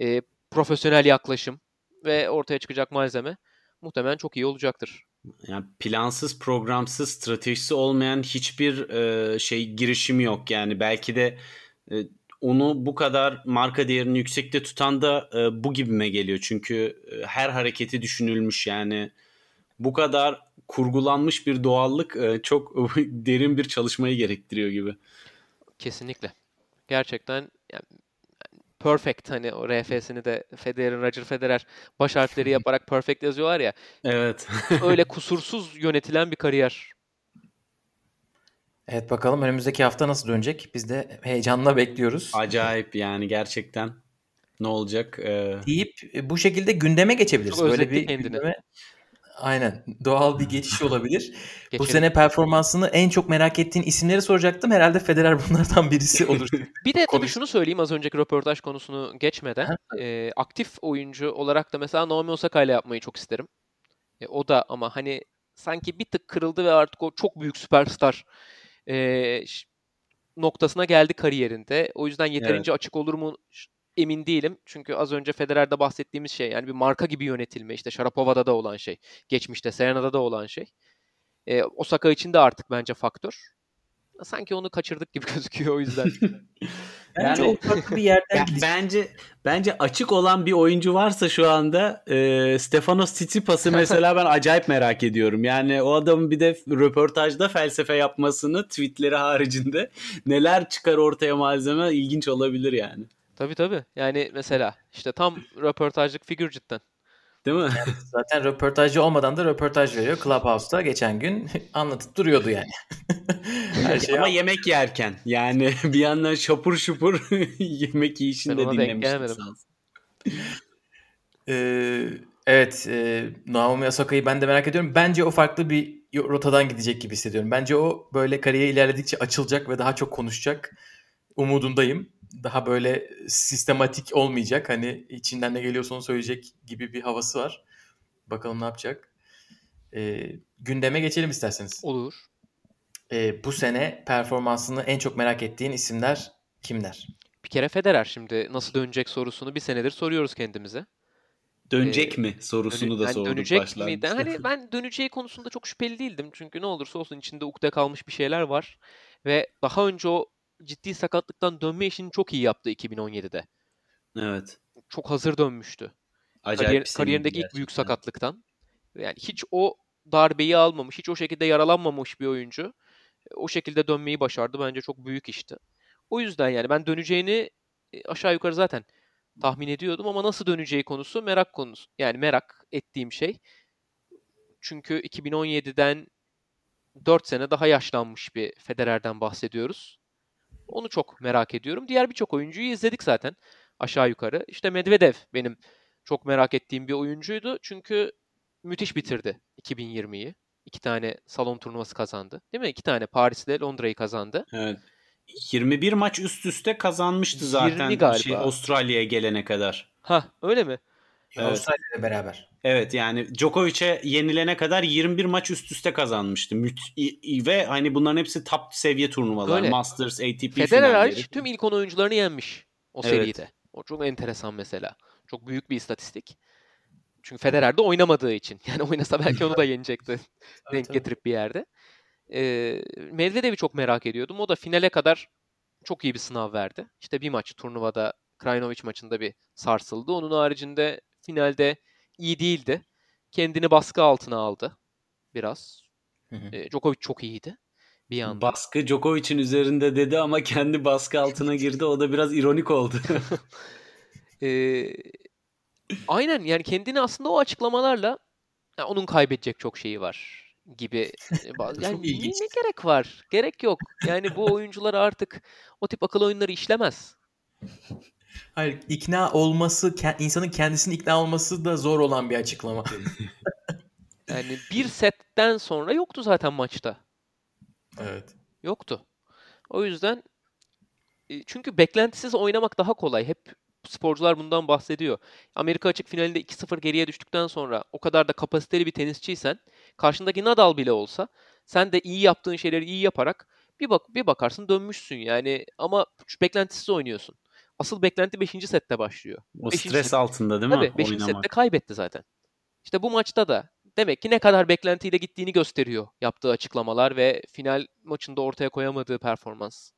e, profesyonel yaklaşım ve ortaya çıkacak malzeme muhtemelen çok iyi olacaktır. Yani plansız, programsız, stratejisi olmayan hiçbir e, şey girişim yok. Yani belki de e, onu bu kadar marka değerini yüksekte tutan da e, bu gibime geliyor. Çünkü e, her hareketi düşünülmüş yani bu kadar kurgulanmış bir doğallık e, çok *laughs* derin bir çalışmayı gerektiriyor gibi. Kesinlikle. Gerçekten yani perfect hani o RF'sini de Federer'in Roger Federer baş harfleri yaparak perfect yazıyorlar ya. Evet. *laughs* öyle kusursuz yönetilen bir kariyer. Evet bakalım önümüzdeki hafta nasıl dönecek? Biz de heyecanla bekliyoruz. Acayip yani gerçekten ne olacak? Ee... Deyip bu şekilde gündeme geçebiliriz. Böyle bir kendini. gündeme Aynen. Doğal bir geçiş olabilir. Bu sene performansını en çok merak ettiğin isimleri soracaktım. Herhalde Federer bunlardan birisi olur. *laughs* bir de tabii şunu söyleyeyim az önceki röportaj konusunu geçmeden. e, aktif oyuncu olarak da mesela Naomi Osaka ile yapmayı çok isterim. E, o da ama hani sanki bir tık kırıldı ve artık o çok büyük süperstar e, noktasına geldi kariyerinde. O yüzden yeterince evet. açık olur mu emin değilim. Çünkü az önce Federer'de bahsettiğimiz şey yani bir marka gibi yönetilme işte Sharapova'da da olan şey. Geçmişte Serena'da da olan şey. E, Osaka için de artık bence faktör. Sanki onu kaçırdık gibi *laughs* gözüküyor o yüzden. *laughs* bence yani, o farklı bir yerden ya, Bence bence açık olan bir oyuncu varsa şu anda e, Stefanos Tsitsipas'ı *laughs* mesela ben acayip merak ediyorum. Yani o adamın bir de röportajda felsefe yapmasını tweetleri haricinde neler çıkar ortaya malzeme ilginç olabilir yani. Tabii tabii. Yani mesela işte tam röportajlık figür cidden. Değil mi? Yani zaten röportajcı olmadan da röportaj veriyor. Clubhouse'da geçen gün *laughs* anlatıp duruyordu yani. *laughs* Her şey Ama yemek yerken yani *laughs* bir yandan şapur şupur yemek yiyişini de dinlemiştim. ee, evet e, Naomi Osaka'yı ben de merak ediyorum. Bence o farklı bir rotadan gidecek gibi hissediyorum. Bence o böyle kariyer ilerledikçe açılacak ve daha çok konuşacak umudundayım daha böyle sistematik olmayacak. Hani içinden ne geliyorsa onu söyleyecek gibi bir havası var. Bakalım ne yapacak. E, gündeme geçelim isterseniz. Olur. E, bu sene performansını en çok merak ettiğin isimler kimler? Bir kere Federer şimdi nasıl dönecek sorusunu bir senedir soruyoruz kendimize. Dönecek Ee, mi sorusunu Dönü- da sorduk dönecek başlangıçta. mi? Hani *laughs* ben döneceği konusunda çok şüpheli değildim. Çünkü ne olursa olsun içinde ukde kalmış bir şeyler var. Ve daha önce o ciddi sakatlıktan dönme işini çok iyi yaptı 2017'de. Evet. Çok hazır dönmüştü. Acayip Kariyer- kariyerindeki ilk büyük sakatlıktan. Yani hiç o darbeyi almamış, hiç o şekilde yaralanmamış bir oyuncu. O şekilde dönmeyi başardı. Bence çok büyük işti. O yüzden yani ben döneceğini e, aşağı yukarı zaten tahmin ediyordum ama nasıl döneceği konusu merak konusu. Yani merak ettiğim şey. Çünkü 2017'den 4 sene daha yaşlanmış bir Federer'den bahsediyoruz. Onu çok merak ediyorum. Diğer birçok oyuncuyu izledik zaten aşağı yukarı. İşte Medvedev benim çok merak ettiğim bir oyuncuydu. Çünkü müthiş bitirdi 2020'yi. İki tane salon turnuvası kazandı. Değil mi? İki tane Paris'le Londra'yı kazandı. Evet. 21 maç üst üste kazanmıştı 20 zaten galiba. şey, Avustralya'ya gelene kadar. Ha öyle mi? Evet. Avustralya ile beraber. Evet yani Djokovic'e yenilene kadar 21 maç üst üste kazanmıştı. İ- ve hani bunların hepsi top seviye turnuvalar. Öyle. Masters, ATP Federer finalleri. hariç tüm ilk 10 oyuncularını yenmiş o Evet. seride. O çok enteresan mesela. Çok büyük bir istatistik. Çünkü Federer de oynamadığı için. *laughs* Yani oynasa belki onu da yenecekti. *laughs* denk tabii. getirip bir yerde. Ee, Medvedev'i çok merak ediyordum. O da finale kadar çok iyi bir sınav verdi. İşte bir maç turnuvada Krajinovic maçında bir sarsıldı. Onun haricinde finalde iyi değildi. Kendini baskı altına aldı biraz. Hı hı. Ee, Djokovic çok iyiydi bir yandan. Baskı Djokovic'in üzerinde dedi ama kendi baskı altına girdi. O da biraz ironik oldu. *laughs* Ee, aynen yani kendini aslında o açıklamalarla ya onun kaybedecek çok şeyi var gibi. e, *laughs* Yani ne, ne gerek var? Gerek yok. Yani bu oyuncular artık o tip akıl oyunları işlemez. *laughs* Hayır, ikna olması, insanın kendisini ikna olması da zor olan bir açıklama. *laughs* Yani bir setten sonra yoktu zaten maçta. evet. Yoktu. O yüzden e, çünkü beklentisiz oynamak daha kolay. Hep sporcular bundan bahsediyor. Amerika açık finalinde 2-0 geriye düştükten sonra o kadar da kapasiteli bir tenisçiysen karşındaki Nadal bile olsa sen de iyi yaptığın şeyleri iyi yaparak bir bak bir bakarsın dönmüşsün yani ama beklentisiz oynuyorsun. Asıl beklenti 5. sette başlıyor. o Beşinci stres set- altında değil mi? Tabii 5. Oynamak. sette kaybetti zaten. İşte bu maçta da demek ki ne kadar beklentiyle gittiğini gösteriyor yaptığı açıklamalar ve final maçında ortaya koyamadığı performans.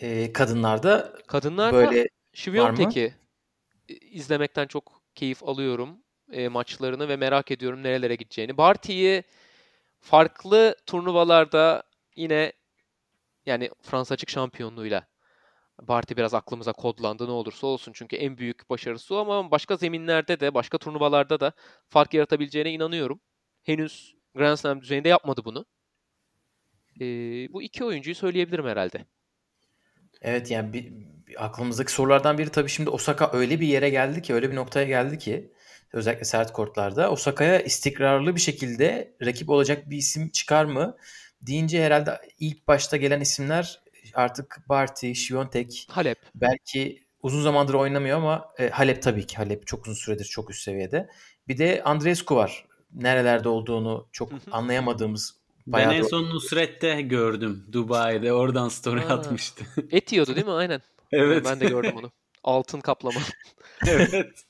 Ee, kadınlarda Kadınlar da böyle Şiviyontek'i e, izlemekten çok keyif alıyorum e, maçlarını ve merak ediyorum nerelere gideceğini. Barty'yi farklı turnuvalarda yine yani Fransa açık şampiyonluğuyla Barty biraz aklımıza kodlandı ne olursa olsun. Çünkü en büyük başarısı o ama başka zeminlerde de başka turnuvalarda da fark yaratabileceğine inanıyorum. Henüz Grand Slam düzeyinde yapmadı bunu. E, bu iki oyuncuyu söyleyebilirim herhalde. Evet yani bir, bir aklımızdaki sorulardan biri tabii şimdi Osaka öyle bir yere geldi ki öyle bir noktaya geldi ki özellikle sert kortlarda Osaka'ya istikrarlı bir şekilde rakip olacak bir isim çıkar mı deyince herhalde ilk başta gelen isimler artık Barty, Świątek Halep. belki uzun zamandır oynamıyor ama e, Halep tabii ki Halep çok uzun süredir çok üst seviyede. Bir de Andreescu var. Nerelerde olduğunu çok anlayamadığımız Ben bayağı en da- son Nusret'te gördüm. Dubai'de. Oradan story Ha. atmıştı. *laughs* Et yiyordu değil mi? Aynen. evet. Ben de gördüm onu. Altın kaplama. *laughs* evet.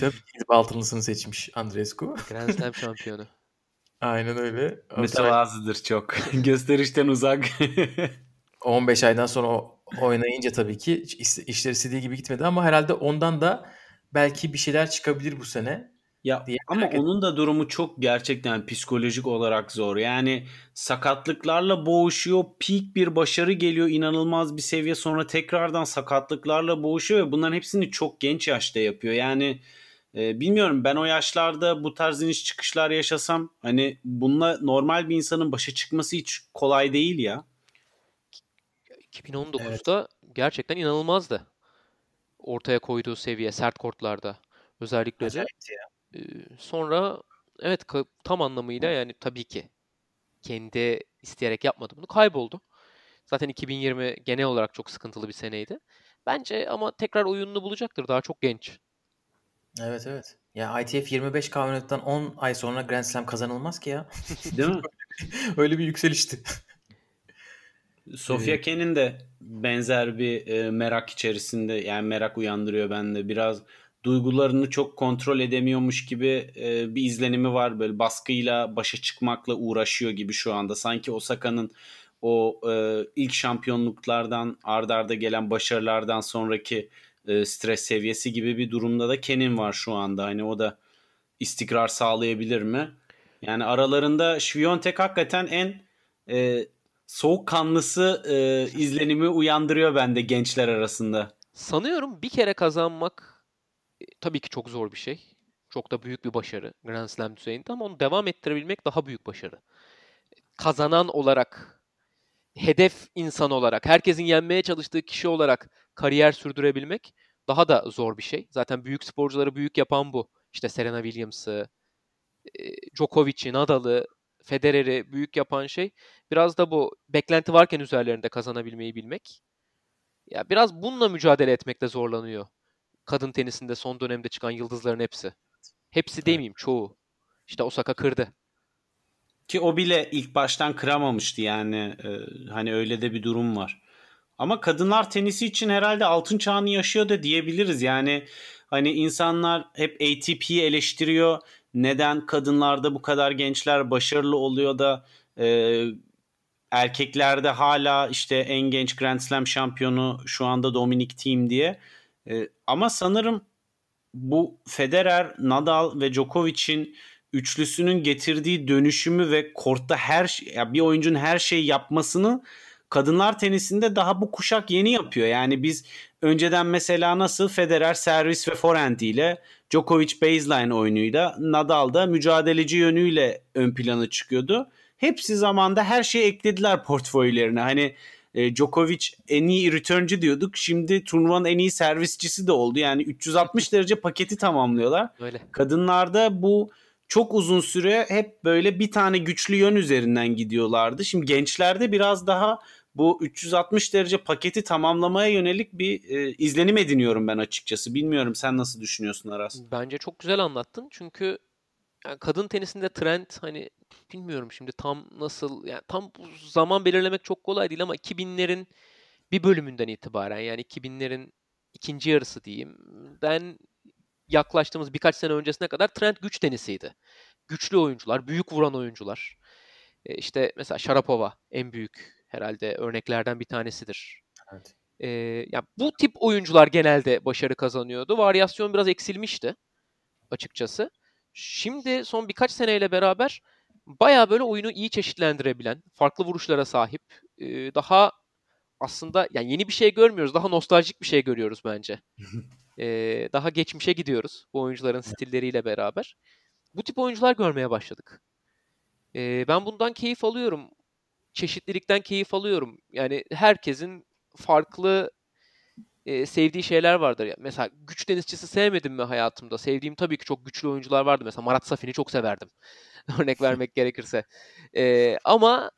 tabii ki altınlısını seçmiş Andreescu. Grand Slam şampiyonu. Aynen öyle. Mütevazıdır çok. *laughs* Gösterişten uzak. *laughs* 15 aydan sonra o- oynayınca tabii ki iş- işler istediği gibi gitmedi ama herhalde ondan da belki bir şeyler çıkabilir bu sene. Ya diye ama ettim. onun da durumu çok gerçekten psikolojik olarak zor. Yani sakatlıklarla boğuşuyor, peak bir başarı geliyor, inanılmaz bir seviye sonra tekrardan sakatlıklarla boğuşuyor ve bunların hepsini çok genç yaşta yapıyor. Yani e, bilmiyorum ben o yaşlarda bu tarz iniş çıkışlar yaşasam hani bununla normal bir insanın başa çıkması hiç kolay değil ya. 2019'da gerçekten inanılmazdı. Ortaya koyduğu seviye sert kortlarda özellikle de. Acayipti ya. Ee, sonra evet tam anlamıyla yani tabii ki kendi isteyerek yapmadı bunu. Kayboldu. Zaten 2020 genel olarak çok sıkıntılı bir seneydi. Bence ama tekrar oyununu bulacaktır. Daha çok genç. Evet evet. Ya ITF 25K oynadıktan 10 ay sonra Grand Slam kazanılmaz ki ya. *laughs* Değil mi? *laughs* Öyle bir yükselişti. *laughs* Sofia Ken'in de benzer bir e, merak içerisinde yani merak uyandırıyor bende. Biraz duygularını çok kontrol edemiyormuş gibi e, bir izlenimi var. Böyle baskıyla başa çıkmakla uğraşıyor gibi şu anda. Sanki Osaka'nın o e, ilk şampiyonluklardan ardarda arda gelen başarılardan sonraki e, stres seviyesi gibi bir durumda da Ken'in var şu anda. Hani o da istikrar sağlayabilir mi? Yani aralarında Şviyontek hakikaten en e, soğukkanlısı e, izlenimi uyandırıyor bende gençler arasında. Sanıyorum bir kere kazanmak e, tabii ki çok zor bir şey. Çok da büyük bir başarı Grand Slam düzeyinde ama onu devam ettirebilmek daha büyük başarı. Kazanan olarak, hedef insan olarak, herkesin yenmeye çalıştığı kişi olarak kariyer sürdürebilmek daha da zor bir şey. Zaten büyük sporcuları büyük yapan bu. İşte Serena Williams'ı, e, Djokovic'i, Nadal'ı, Federer'i büyük yapan şey biraz da bu beklenti varken üzerlerinde kazanabilmeyi bilmek. Ya biraz bununla mücadele etmekte zorlanıyor. Kadın tenisinde son dönemde çıkan yıldızların hepsi. Hepsi demeyeyim çoğu. İşte Osaka kırdı. Ki o bile ilk baştan kıramamıştı yani. Ee, hani öyle de bir durum var. Ama kadınlar tenisi için herhalde altın çağını yaşıyor da diyebiliriz. Yani hani insanlar hep ATP'yi eleştiriyor neden kadınlarda bu kadar gençler başarılı oluyor da e, erkeklerde hala işte en genç Grand Slam şampiyonu şu anda Dominic Thiem diye. E, ama sanırım bu Federer, Nadal ve Djokovic'in üçlüsünün getirdiği dönüşümü ve kortta her ya bir oyuncunun her şeyi yapmasını kadınlar tenisinde daha bu kuşak yeni yapıyor. Yani biz önceden mesela nasıl Federer servis ve forehand ile Djokovic baseline oyunuyla Nadal da mücadeleci yönüyle ön plana çıkıyordu. Hepsi zamanda her şeyi eklediler portföylerine. Hani e, Djokovic en iyi returncu diyorduk. Şimdi turnuvanın en iyi servisçisi de oldu. Yani 360 derece paketi tamamlıyorlar. Öyle. Kadınlarda bu çok uzun süre hep böyle bir tane güçlü yön üzerinden gidiyorlardı. Şimdi gençlerde biraz daha bu 360 derece paketi tamamlamaya yönelik bir e, izlenim ediniyorum ben açıkçası. Bilmiyorum sen nasıl düşünüyorsun Aras? Bence çok güzel anlattın. Çünkü yani kadın tenisinde trend hani bilmiyorum şimdi tam nasıl yani tam zaman belirlemek çok kolay değil ama 2000'lerin bir bölümünden itibaren yani 2000'lerin ikinci yarısı diyeyim. Ben yaklaştığımız birkaç sene öncesine kadar trend güç tenisiydi. Güçlü oyuncular, büyük vuran oyuncular. E işte mesela Sharapova en büyük herhalde örneklerden bir tanesidir. Evet. Ee, yani bu tip oyuncular genelde başarı kazanıyordu. Varyasyon biraz eksilmişti açıkçası. Şimdi son birkaç seneyle beraber baya böyle oyunu iyi çeşitlendirebilen, farklı vuruşlara sahip, daha aslında yani yeni bir şey görmüyoruz. Daha nostaljik bir şey görüyoruz bence. *laughs* ee, daha geçmişe gidiyoruz bu oyuncuların stilleriyle beraber. Bu tip oyuncular görmeye başladık. Ee, ben bundan keyif alıyorum çeşitlilikten keyif alıyorum. Yani herkesin farklı e, sevdiği şeyler vardır. Yani mesela güç denizcisi sevmedim mi hayatımda? Sevdiğim tabii ki çok güçlü oyuncular vardı. Mesela Marat Safin'i çok severdim. *laughs* Örnek vermek gerekirse. E, ama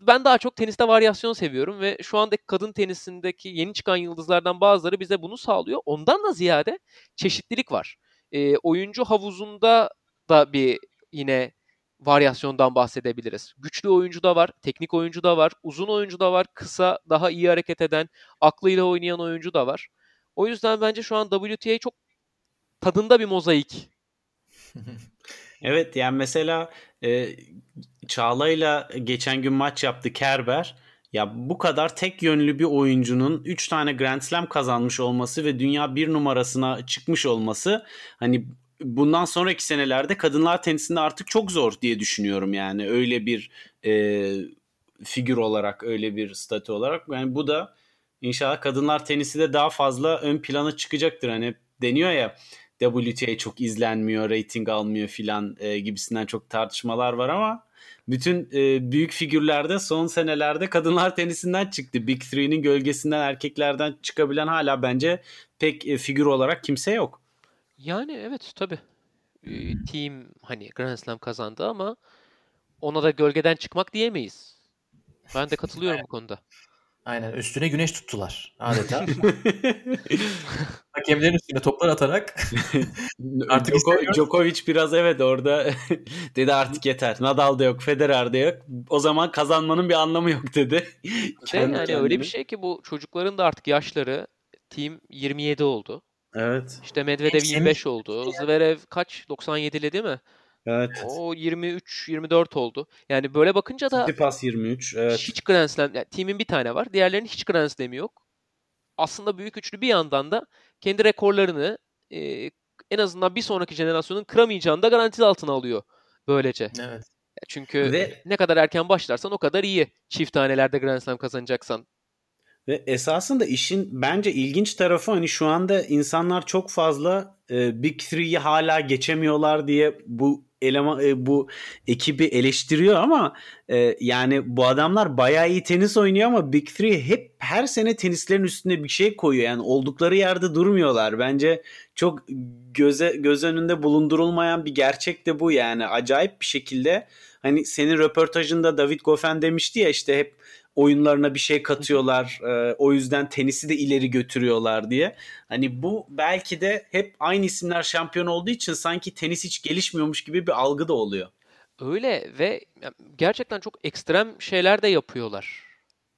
ben daha çok teniste varyasyon seviyorum ve şu andaki kadın tenisindeki yeni çıkan yıldızlardan bazıları bize bunu sağlıyor. Ondan da ziyade çeşitlilik var. E, oyuncu havuzunda da bir yine varyasyondan bahsedebiliriz. Güçlü oyuncu da var, teknik oyuncu da var, uzun oyuncu da var, kısa, daha iyi hareket eden, aklıyla oynayan oyuncu da var. O yüzden bence şu an WTA çok tadında bir mozaik. *laughs* evet yani mesela e, Çağla'yla geçen gün maç yaptı Kerber. Ya bu kadar tek yönlü bir oyuncunun 3 tane Grand Slam kazanmış olması ve dünya bir numarasına çıkmış olması hani bundan sonraki senelerde kadınlar tenisinde artık çok zor diye düşünüyorum yani. Öyle bir e, figür olarak öyle bir statü olarak. Yani bu da inşallah kadınlar tenisi de daha fazla ön plana çıkacaktır. Hani deniyor ya WTA çok izlenmiyor, rating almıyor filan e, gibisinden çok tartışmalar var ama bütün e, büyük figürlerde son senelerde kadınlar *laughs* tenisinden çıktı. Big Three'nin gölgesinden erkeklerden çıkabilen hala bence pek e, figür olarak kimse yok. Yani evet tabii. Ee, team hani Grand Slam kazandı ama ona da gölgeden çıkmak diyemeyiz. Ben de katılıyorum bu konuda. Aynen üstüne güneş tuttular adeta. *laughs* Hakemlerin üstüne toplar atarak *laughs* artık Djoko, Djokovic biraz evet orada *laughs* dedi artık yeter. Nadal da yok, Federer de yok. O zaman kazanmanın bir anlamı yok dedi. Kendi yani öyle bir şey ki bu çocukların da artık yaşları team 27 oldu. Evet. İşte Medvedev 25 oldu. Zverev kaç? 97'li değil mi? Evet. O 23-24 oldu. Yani böyle bakınca da Tsitsipas 23. Evet. Hiç Grand Slam, yani team'in bir tane var. Diğerlerinin hiç Grand Slam'i yok. Aslında büyük üçlü bir yandan da kendi rekorlarını e, en azından bir sonraki jenerasyonun kıramayacağını da garanti altına alıyor böylece. Evet. Çünkü Ve... ne kadar erken başlarsan o kadar iyi. Çift tanelerde Grand Slam kazanacaksan. Ve esasında işin bence ilginç tarafı hani şu anda insanlar çok fazla e, Big Three'yi hala geçemiyorlar diye bu eleman e, bu ekibi eleştiriyor ama e, yani bu adamlar bayağı iyi tenis oynuyor ama Big Three hep her sene tenislerin üstüne bir şey koyuyor. Yani oldukları yerde durmuyorlar. Bence çok göze göz önünde bulundurulmayan bir gerçek de bu yani. Acayip bir şekilde hani senin röportajında David Goffin demişti ya işte hep oyunlarına bir şey katıyorlar. E, o yüzden tenisi de ileri götürüyorlar diye. Hani bu belki de hep aynı isimler şampiyon olduğu için sanki tenis hiç gelişmiyormuş gibi bir algı da oluyor. Öyle ve gerçekten çok ekstrem şeyler de yapıyorlar.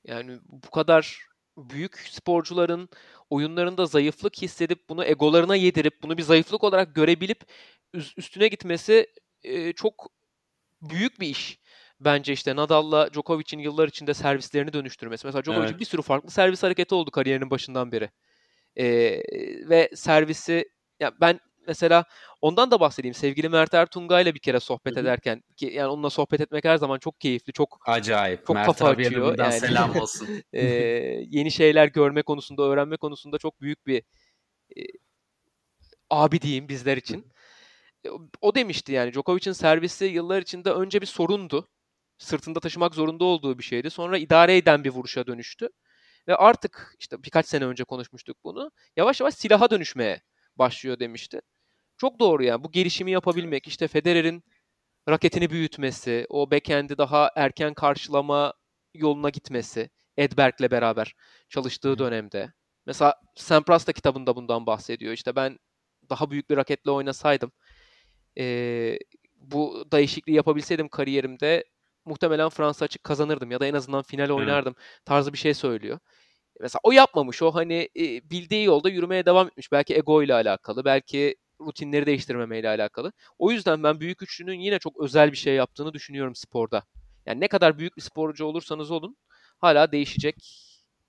Yani bu kadar büyük sporcuların oyunlarında zayıflık hissedip bunu egolarına yedirip bunu bir zayıflık olarak görebilip üstüne gitmesi çok büyük bir iş bence işte Nadal'la Djokovic'in yıllar içinde servislerini dönüştürmesi. Mesela Djokovic'in evet. bir sürü farklı servis hareketi oldu kariyerinin başından beri. Ee, ve servisi ya ben mesela ondan da bahsedeyim. Sevgili Mert Ertunga ile bir kere sohbet Hı-hı. ederken ki yani onunla sohbet etmek her zaman çok keyifli, çok acayip. Çok Mert kafa açıyor. Yani. selam *laughs* olsun. e, yeni şeyler görme konusunda, öğrenme konusunda çok büyük bir e, abi diyeyim bizler için. O demişti yani Djokovic'in servisi yıllar içinde önce bir sorundu sırtında taşımak zorunda olduğu bir şeydi. Sonra idare eden bir vuruşa dönüştü. Ve artık işte birkaç sene önce konuşmuştuk bunu. Yavaş yavaş silaha dönüşmeye başlıyor demişti. Çok doğru yani bu gelişimi yapabilmek işte Federer'in raketini büyütmesi, o backend'i daha erken karşılama yoluna gitmesi Edberg'le beraber çalıştığı dönemde. Mesela Sampras da kitabında bundan bahsediyor. İşte ben daha büyük bir raketle oynasaydım e, bu değişikliği yapabilseydim kariyerimde muhtemelen Fransa açık kazanırdım ya da en azından final oynardım tarzı bir şey söylüyor. Mesela o yapmamış. O hani e, bildiği yolda yürümeye devam etmiş. Belki ego ile alakalı, belki rutinleri değiştirmemeyle alakalı. O yüzden ben büyük üçlünün yine çok özel bir şey yaptığını düşünüyorum sporda. Yani ne kadar büyük bir sporcu olursanız olun hala değişecek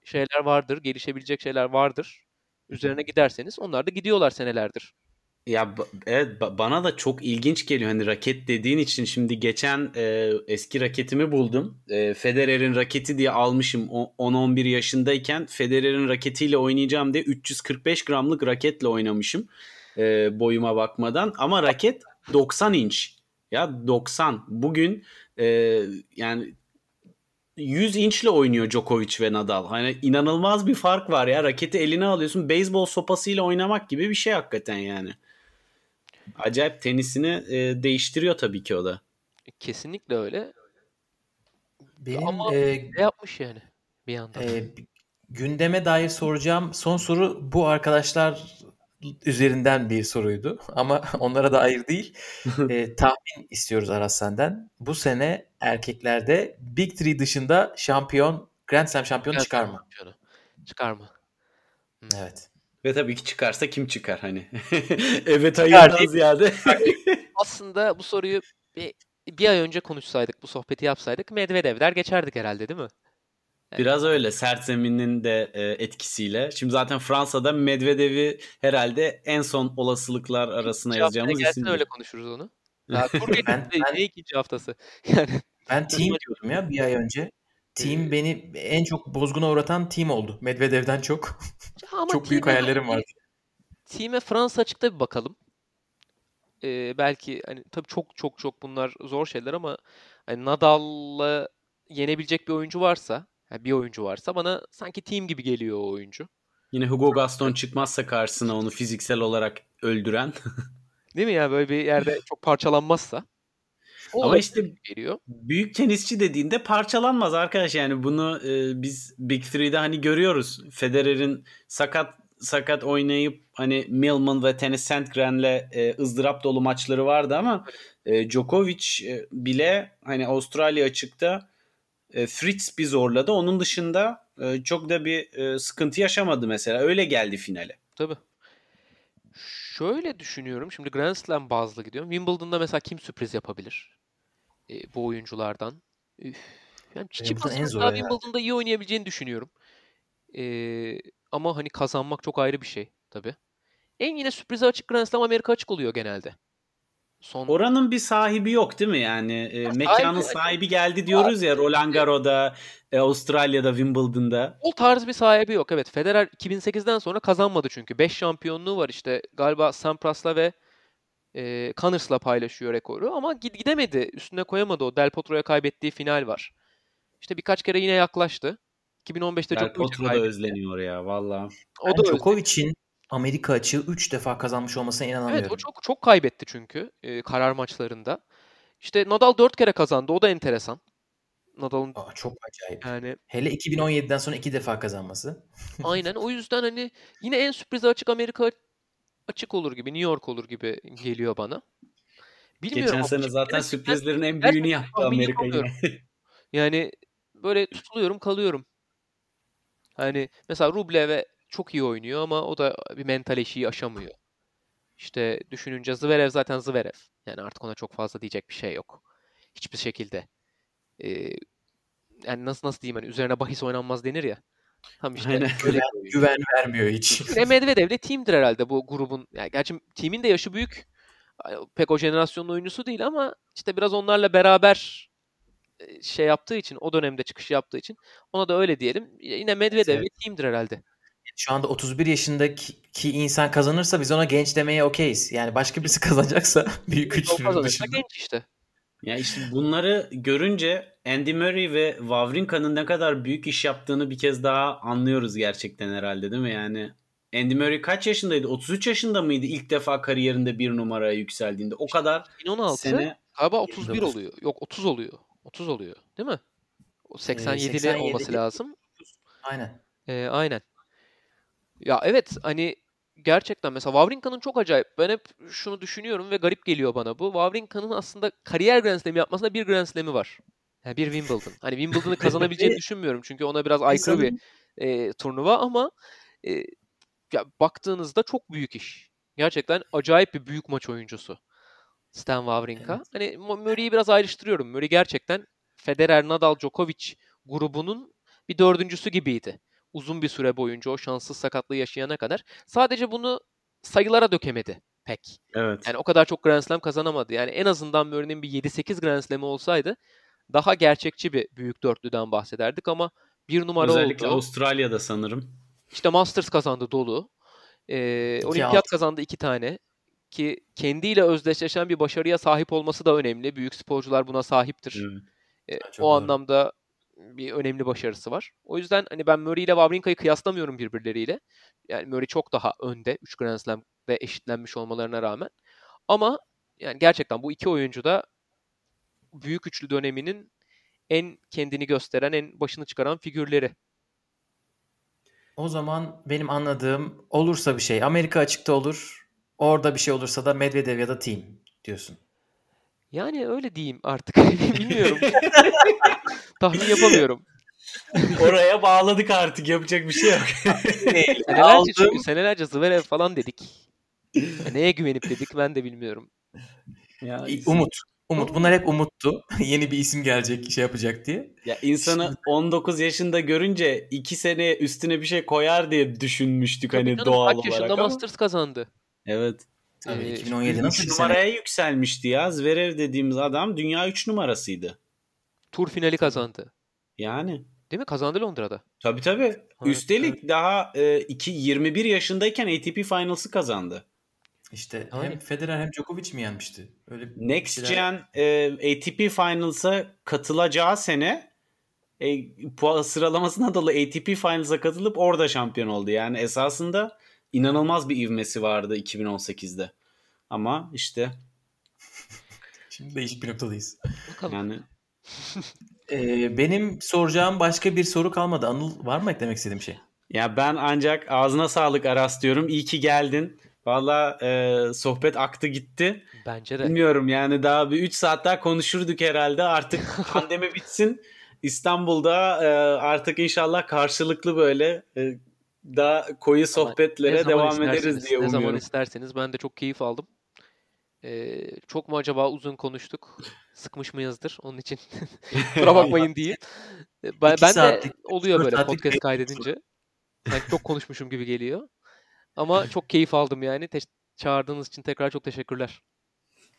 şeyler vardır, gelişebilecek şeyler vardır. Üzerine giderseniz onlar da gidiyorlar senelerdir. Ya evet bana da çok ilginç geliyor hani raket dediğin için şimdi geçen e, eski raketimi buldum. E, Federer'in raketi diye almışım 10-11 yaşındayken Federer'in raketiyle oynayacağım diye 345 gramlık raketle oynamışım e, boyuma bakmadan ama raket 90 inç. Ya 90. Bugün e, yani 100 inçle oynuyor Djokovic ve Nadal. Hani inanılmaz bir fark var ya. Raketi eline alıyorsun. Beyzbol sopasıyla oynamak gibi bir şey hakikaten yani acayip tenisini e, değiştiriyor tabii ki o da. Kesinlikle öyle. Benim Ama e, ne yapmış yani bir yandan. E, gündeme dair soracağım son soru bu arkadaşlar üzerinden bir soruydu. *laughs* Ama onlara da ayır değil. *laughs* e, tahmin istiyoruz Aras senden. Bu sene erkeklerde Big Three dışında şampiyon, Grand Slam şampiyonu Grand çıkar mı? Şampiyonu. Çıkar mı? Evet. Ve tabii ki çıkarsa kim çıkar hani? *laughs* evet hayırdan ziyade. *laughs* Aslında bu soruyu bir, bir ay önce konuşsaydık, bu sohbeti yapsaydık Medvedev der geçerdik herhalde değil mi? Yani. Biraz öyle sert zeminin de e, etkisiyle. Şimdi zaten Fransa'da Medvedev'i herhalde en son olasılıklar arasına yazacağımız isim. öyle konuşuruz onu. *laughs* Daha ben, ben, ne ikinci haftası? Yani ben team diyordum ya bir ay önce. Team beni en çok bozguna uğratan team oldu. Medvedev'den çok. Ama çok büyük hayallerim vardı. Team'e Fransa açıkta bir bakalım. Ee, belki hani tabii çok çok çok bunlar zor şeyler ama hani Nadal'la yenebilecek bir oyuncu varsa, yani bir oyuncu varsa bana sanki team gibi geliyor o oyuncu. Yine Hugo Gaston çıkmazsa karşısına onu fiziksel olarak öldüren. *laughs* Değil mi ya böyle bir yerde çok parçalanmazsa. O Ama işte geliyor. büyük tenisçi dediğinde parçalanmaz arkadaş yani bunu e, biz Big Three'de hani görüyoruz. Federer'in sakat sakat oynayıp hani Millman ve Tennis Sandgren'le e, ızdırap dolu maçları vardı ama e, Djokovic e, bile hani Avustralya açıkta e, Fritz bir zorladı. Onun dışında e, çok da bir e, sıkıntı yaşamadı mesela. Öyle geldi finale. Tabii. Şöyle düşünüyorum. Şimdi Grand Slam bazlı gidiyorum. Wimbledon'da mesela kim sürpriz yapabilir? E, bu oyunculardan. Üf. Yani Çiçipas'ın Wimbledon'da iyi oynayabileceğini düşünüyorum. E, ama hani kazanmak çok ayrı bir şey tabii. En yine sürprize açık Grand Slam Amerika açık oluyor genelde. Son... Oranın bir sahibi yok değil mi yani? E, mekanın sahibi, sahibi geldi diyoruz ya Roland Garros'da, e, Avustralya'da, Wimbledon'da. O tarz bir sahibi yok. Evet Federer 2008'den sonra kazanmadı çünkü. 5 şampiyonluğu var işte. Galiba Sampras'la ve e, Connors'la paylaşıyor rekoru ama gidemedi. Üstüne koyamadı o. Del Potro'ya kaybettiği final var. İşte birkaç kere yine yaklaştı. 2015'te Del Potro da özleniyor ya valla. O da Djokovic'in Amerika açığı 3 defa kazanmış olmasına inanamıyorum. Evet o çok çok kaybetti çünkü e, karar maçlarında. İşte Nadal 4 kere kazandı. O da enteresan. Nadal'ın Aa, çok acayip. Yani Hele 2017'den sonra 2 defa kazanması. aynen. O yüzden hani yine en sürprize açık Amerika açık olur gibi, New York olur gibi geliyor bana. Bilmiyorum Geçen sene zaten sürprizlerin en büyüğünü yaptı Amerika yine. *laughs* yani böyle tutuluyorum, kalıyorum. Hani mesela Rublev'e çok iyi oynuyor ama o da bir mental eşiği aşamıyor. İşte düşününce Zverev zaten Zverev. Yani artık ona çok fazla diyecek bir şey yok. Hiçbir şekilde. Ee, yani nasıl nasıl diyeyim hani üzerine bahis oynanmaz denir ya. Tam işte Aynen. Öyle güven vermiyor hiç. Medvedev de team'dir herhalde bu grubun. Yani gerçi team'in de yaşı büyük. Pek o jenerasyonun oyuncusu değil ama işte biraz onlarla beraber şey yaptığı için o dönemde çıkış yaptığı için ona da öyle diyelim. Yine Medvedev evet. ve team'dir herhalde şu anda 31 yaşındaki insan kazanırsa biz ona genç demeye okeyiz. Yani başka birisi kazanacaksa *laughs* büyük üçlünün dışında. genç işte. Ya işte bunları görünce Andy Murray ve Wawrinka'nın ne kadar büyük iş yaptığını bir kez daha anlıyoruz gerçekten herhalde değil mi? Yani Andy Murray kaç yaşındaydı? 33 yaşında mıydı ilk defa kariyerinde bir numaraya yükseldiğinde? O kadar 2016 sene galiba 31 oluyor. Yok 30 oluyor. 30 oluyor değil mi? O 87'li ee, 87 olması lazım. Aynen. Ee, aynen. Ya evet hani gerçekten mesela Wawrinka'nın çok acayip. Ben hep şunu düşünüyorum ve garip geliyor bana bu. Wawrinka'nın aslında kariyer Grand Slam'i yapmasında bir Grand Slam'i var. Yani bir Wimbledon. Hani Wimbledon'ı kazanabileceğini *laughs* düşünmüyorum. Çünkü ona biraz aykırı bir e, turnuva ama e, ya baktığınızda çok büyük iş. Gerçekten acayip bir büyük maç oyuncusu. Stan Wawrinka. Evet. Hani Murray'i biraz ayrıştırıyorum. Murray gerçekten Federer, Nadal, Djokovic grubunun bir dördüncüsü gibiydi uzun bir süre boyunca o şanssız sakatlığı yaşayana kadar. Sadece bunu sayılara dökemedi pek. Evet. Yani o kadar çok Grand Slam kazanamadı. Yani en azından Murray'nin bir 7-8 Grand Slam'i olsaydı daha gerçekçi bir büyük dörtlüden bahsederdik ama bir numara Özellikle oldu. Özellikle Avustralya'da sanırım. İşte Masters kazandı dolu. Ee, olimpiyat alt. kazandı iki tane. Ki kendiyle özdeşleşen bir başarıya sahip olması da önemli. Büyük sporcular buna sahiptir. Evet. Ee, o doğru. anlamda bir önemli başarısı var. O yüzden hani ben Murray ile Wawrinka'yı kıyaslamıyorum birbirleriyle. Yani Murray çok daha önde 3 Grand Slam'de eşitlenmiş olmalarına rağmen. Ama yani gerçekten bu iki oyuncu da büyük üçlü döneminin en kendini gösteren, en başını çıkaran figürleri. O zaman benim anladığım olursa bir şey Amerika açıkta olur. Orada bir şey olursa da Medvedev ya da Team diyorsun. Yani öyle diyeyim artık. *laughs* Bilmiyorum. *laughs* Tahmin yapamıyorum. Oraya bağladık artık yapacak bir şey yok. *laughs* senelerce çünkü senelerce Zverev falan dedik. Ya neye güvenip dedik ben de bilmiyorum. Ya, umut. Umut. Bunlar hep umuttu. *laughs* Yeni bir isim gelecek, şey yapacak diye. Ya insanı Şimdi... 19 yaşında görünce 2 sene üstüne bir şey koyar diye düşünmüştük Tabii hani canım, doğal olarak. Kaç yaşında ama... Masters kazandı. Evet. Tabii ee, 2017 nasıl 3 numaraya sene? yükselmişti ya. Zverev dediğimiz adam dünya 3 numarasıydı. Tur finali kazandı. Yani. Değil mi? Kazandı Londra'da. Tabii tabii. Evet, Üstelik evet. daha e, 2 21 yaşındayken ATP Finals'ı kazandı. İşte Aynen. hem Federer hem Djokovic mi yenmişti? Öyle Next şeyler... Gen e, ATP Finals'a katılacağı sene e, puan sıralamasına dalı ATP Finals'a katılıp orada şampiyon oldu. Yani esasında inanılmaz bir ivmesi vardı 2018'de. Ama işte *laughs* Şimdi değişik bir noktadayız. Bakalım. Yani Ee, benim soracağım başka bir soru kalmadı. Anıl var mı eklemek istediğim şey? ya ben ancak ağzına sağlık Aras diyorum. İyi ki geldin. Valla e, sohbet aktı gitti. Bence de. Bilmiyorum yani daha bir 3 saat daha konuşurduk herhalde. Artık *laughs* pandemi bitsin. İstanbul'da e, artık inşallah karşılıklı böyle e, daha koyu sohbetlere devam ederiz diye Ne zaman umuyorum. isterseniz. Ben de çok keyif aldım. Ee, çok mu acaba uzun konuştuk? Sıkmış mıyızdır? Onun için *laughs* kusura bakmayın diyeyim. Ee, Ben, ben de oluyor böyle podcast kaydedince. Sanki çok konuşmuşum gibi geliyor. Ama çok keyif aldım yani. Te- çağırdığınız için tekrar çok teşekkürler.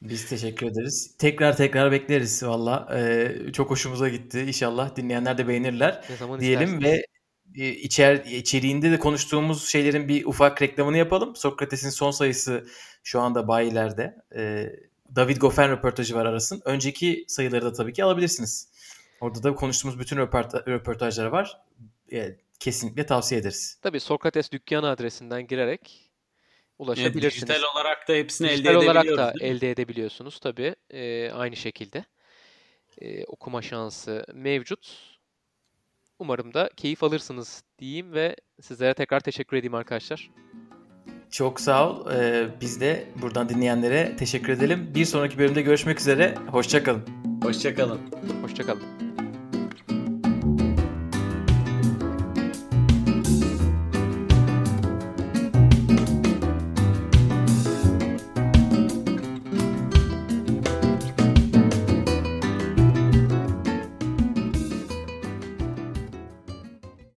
Biz teşekkür ederiz. Tekrar tekrar bekleriz valla. Ee, çok hoşumuza gitti. İnşallah dinleyenler de beğenirler Ne zaman diyelim isterseniz. ve e, içer içeriğinde de konuştuğumuz şeylerin bir ufak reklamını yapalım. Sokrates'in son sayısı şu anda bayilerde. Ee, David Goffin röportajı var arasın. Önceki sayıları da tabii ki alabilirsiniz. Orada da konuştuğumuz bütün röporta- röportajlar var. Ee, kesinlikle tavsiye ederiz. Tabii Sokrates dükkanı adresinden girerek ulaşabilirsiniz. dijital olarak da hepsini Dijital elde olarak da elde edebiliyorsunuz tabii. Ee, aynı şekilde. Ee, okuma şansı mevcut. Umarım da keyif alırsınız diyeyim ve sizlere tekrar teşekkür edeyim arkadaşlar. Çok sağ ol. Ee, biz de buradan dinleyenlere teşekkür edelim. Bir sonraki bölümde görüşmek üzere. Hoşçakalın. Hoşçakalın. Hoşçakalın.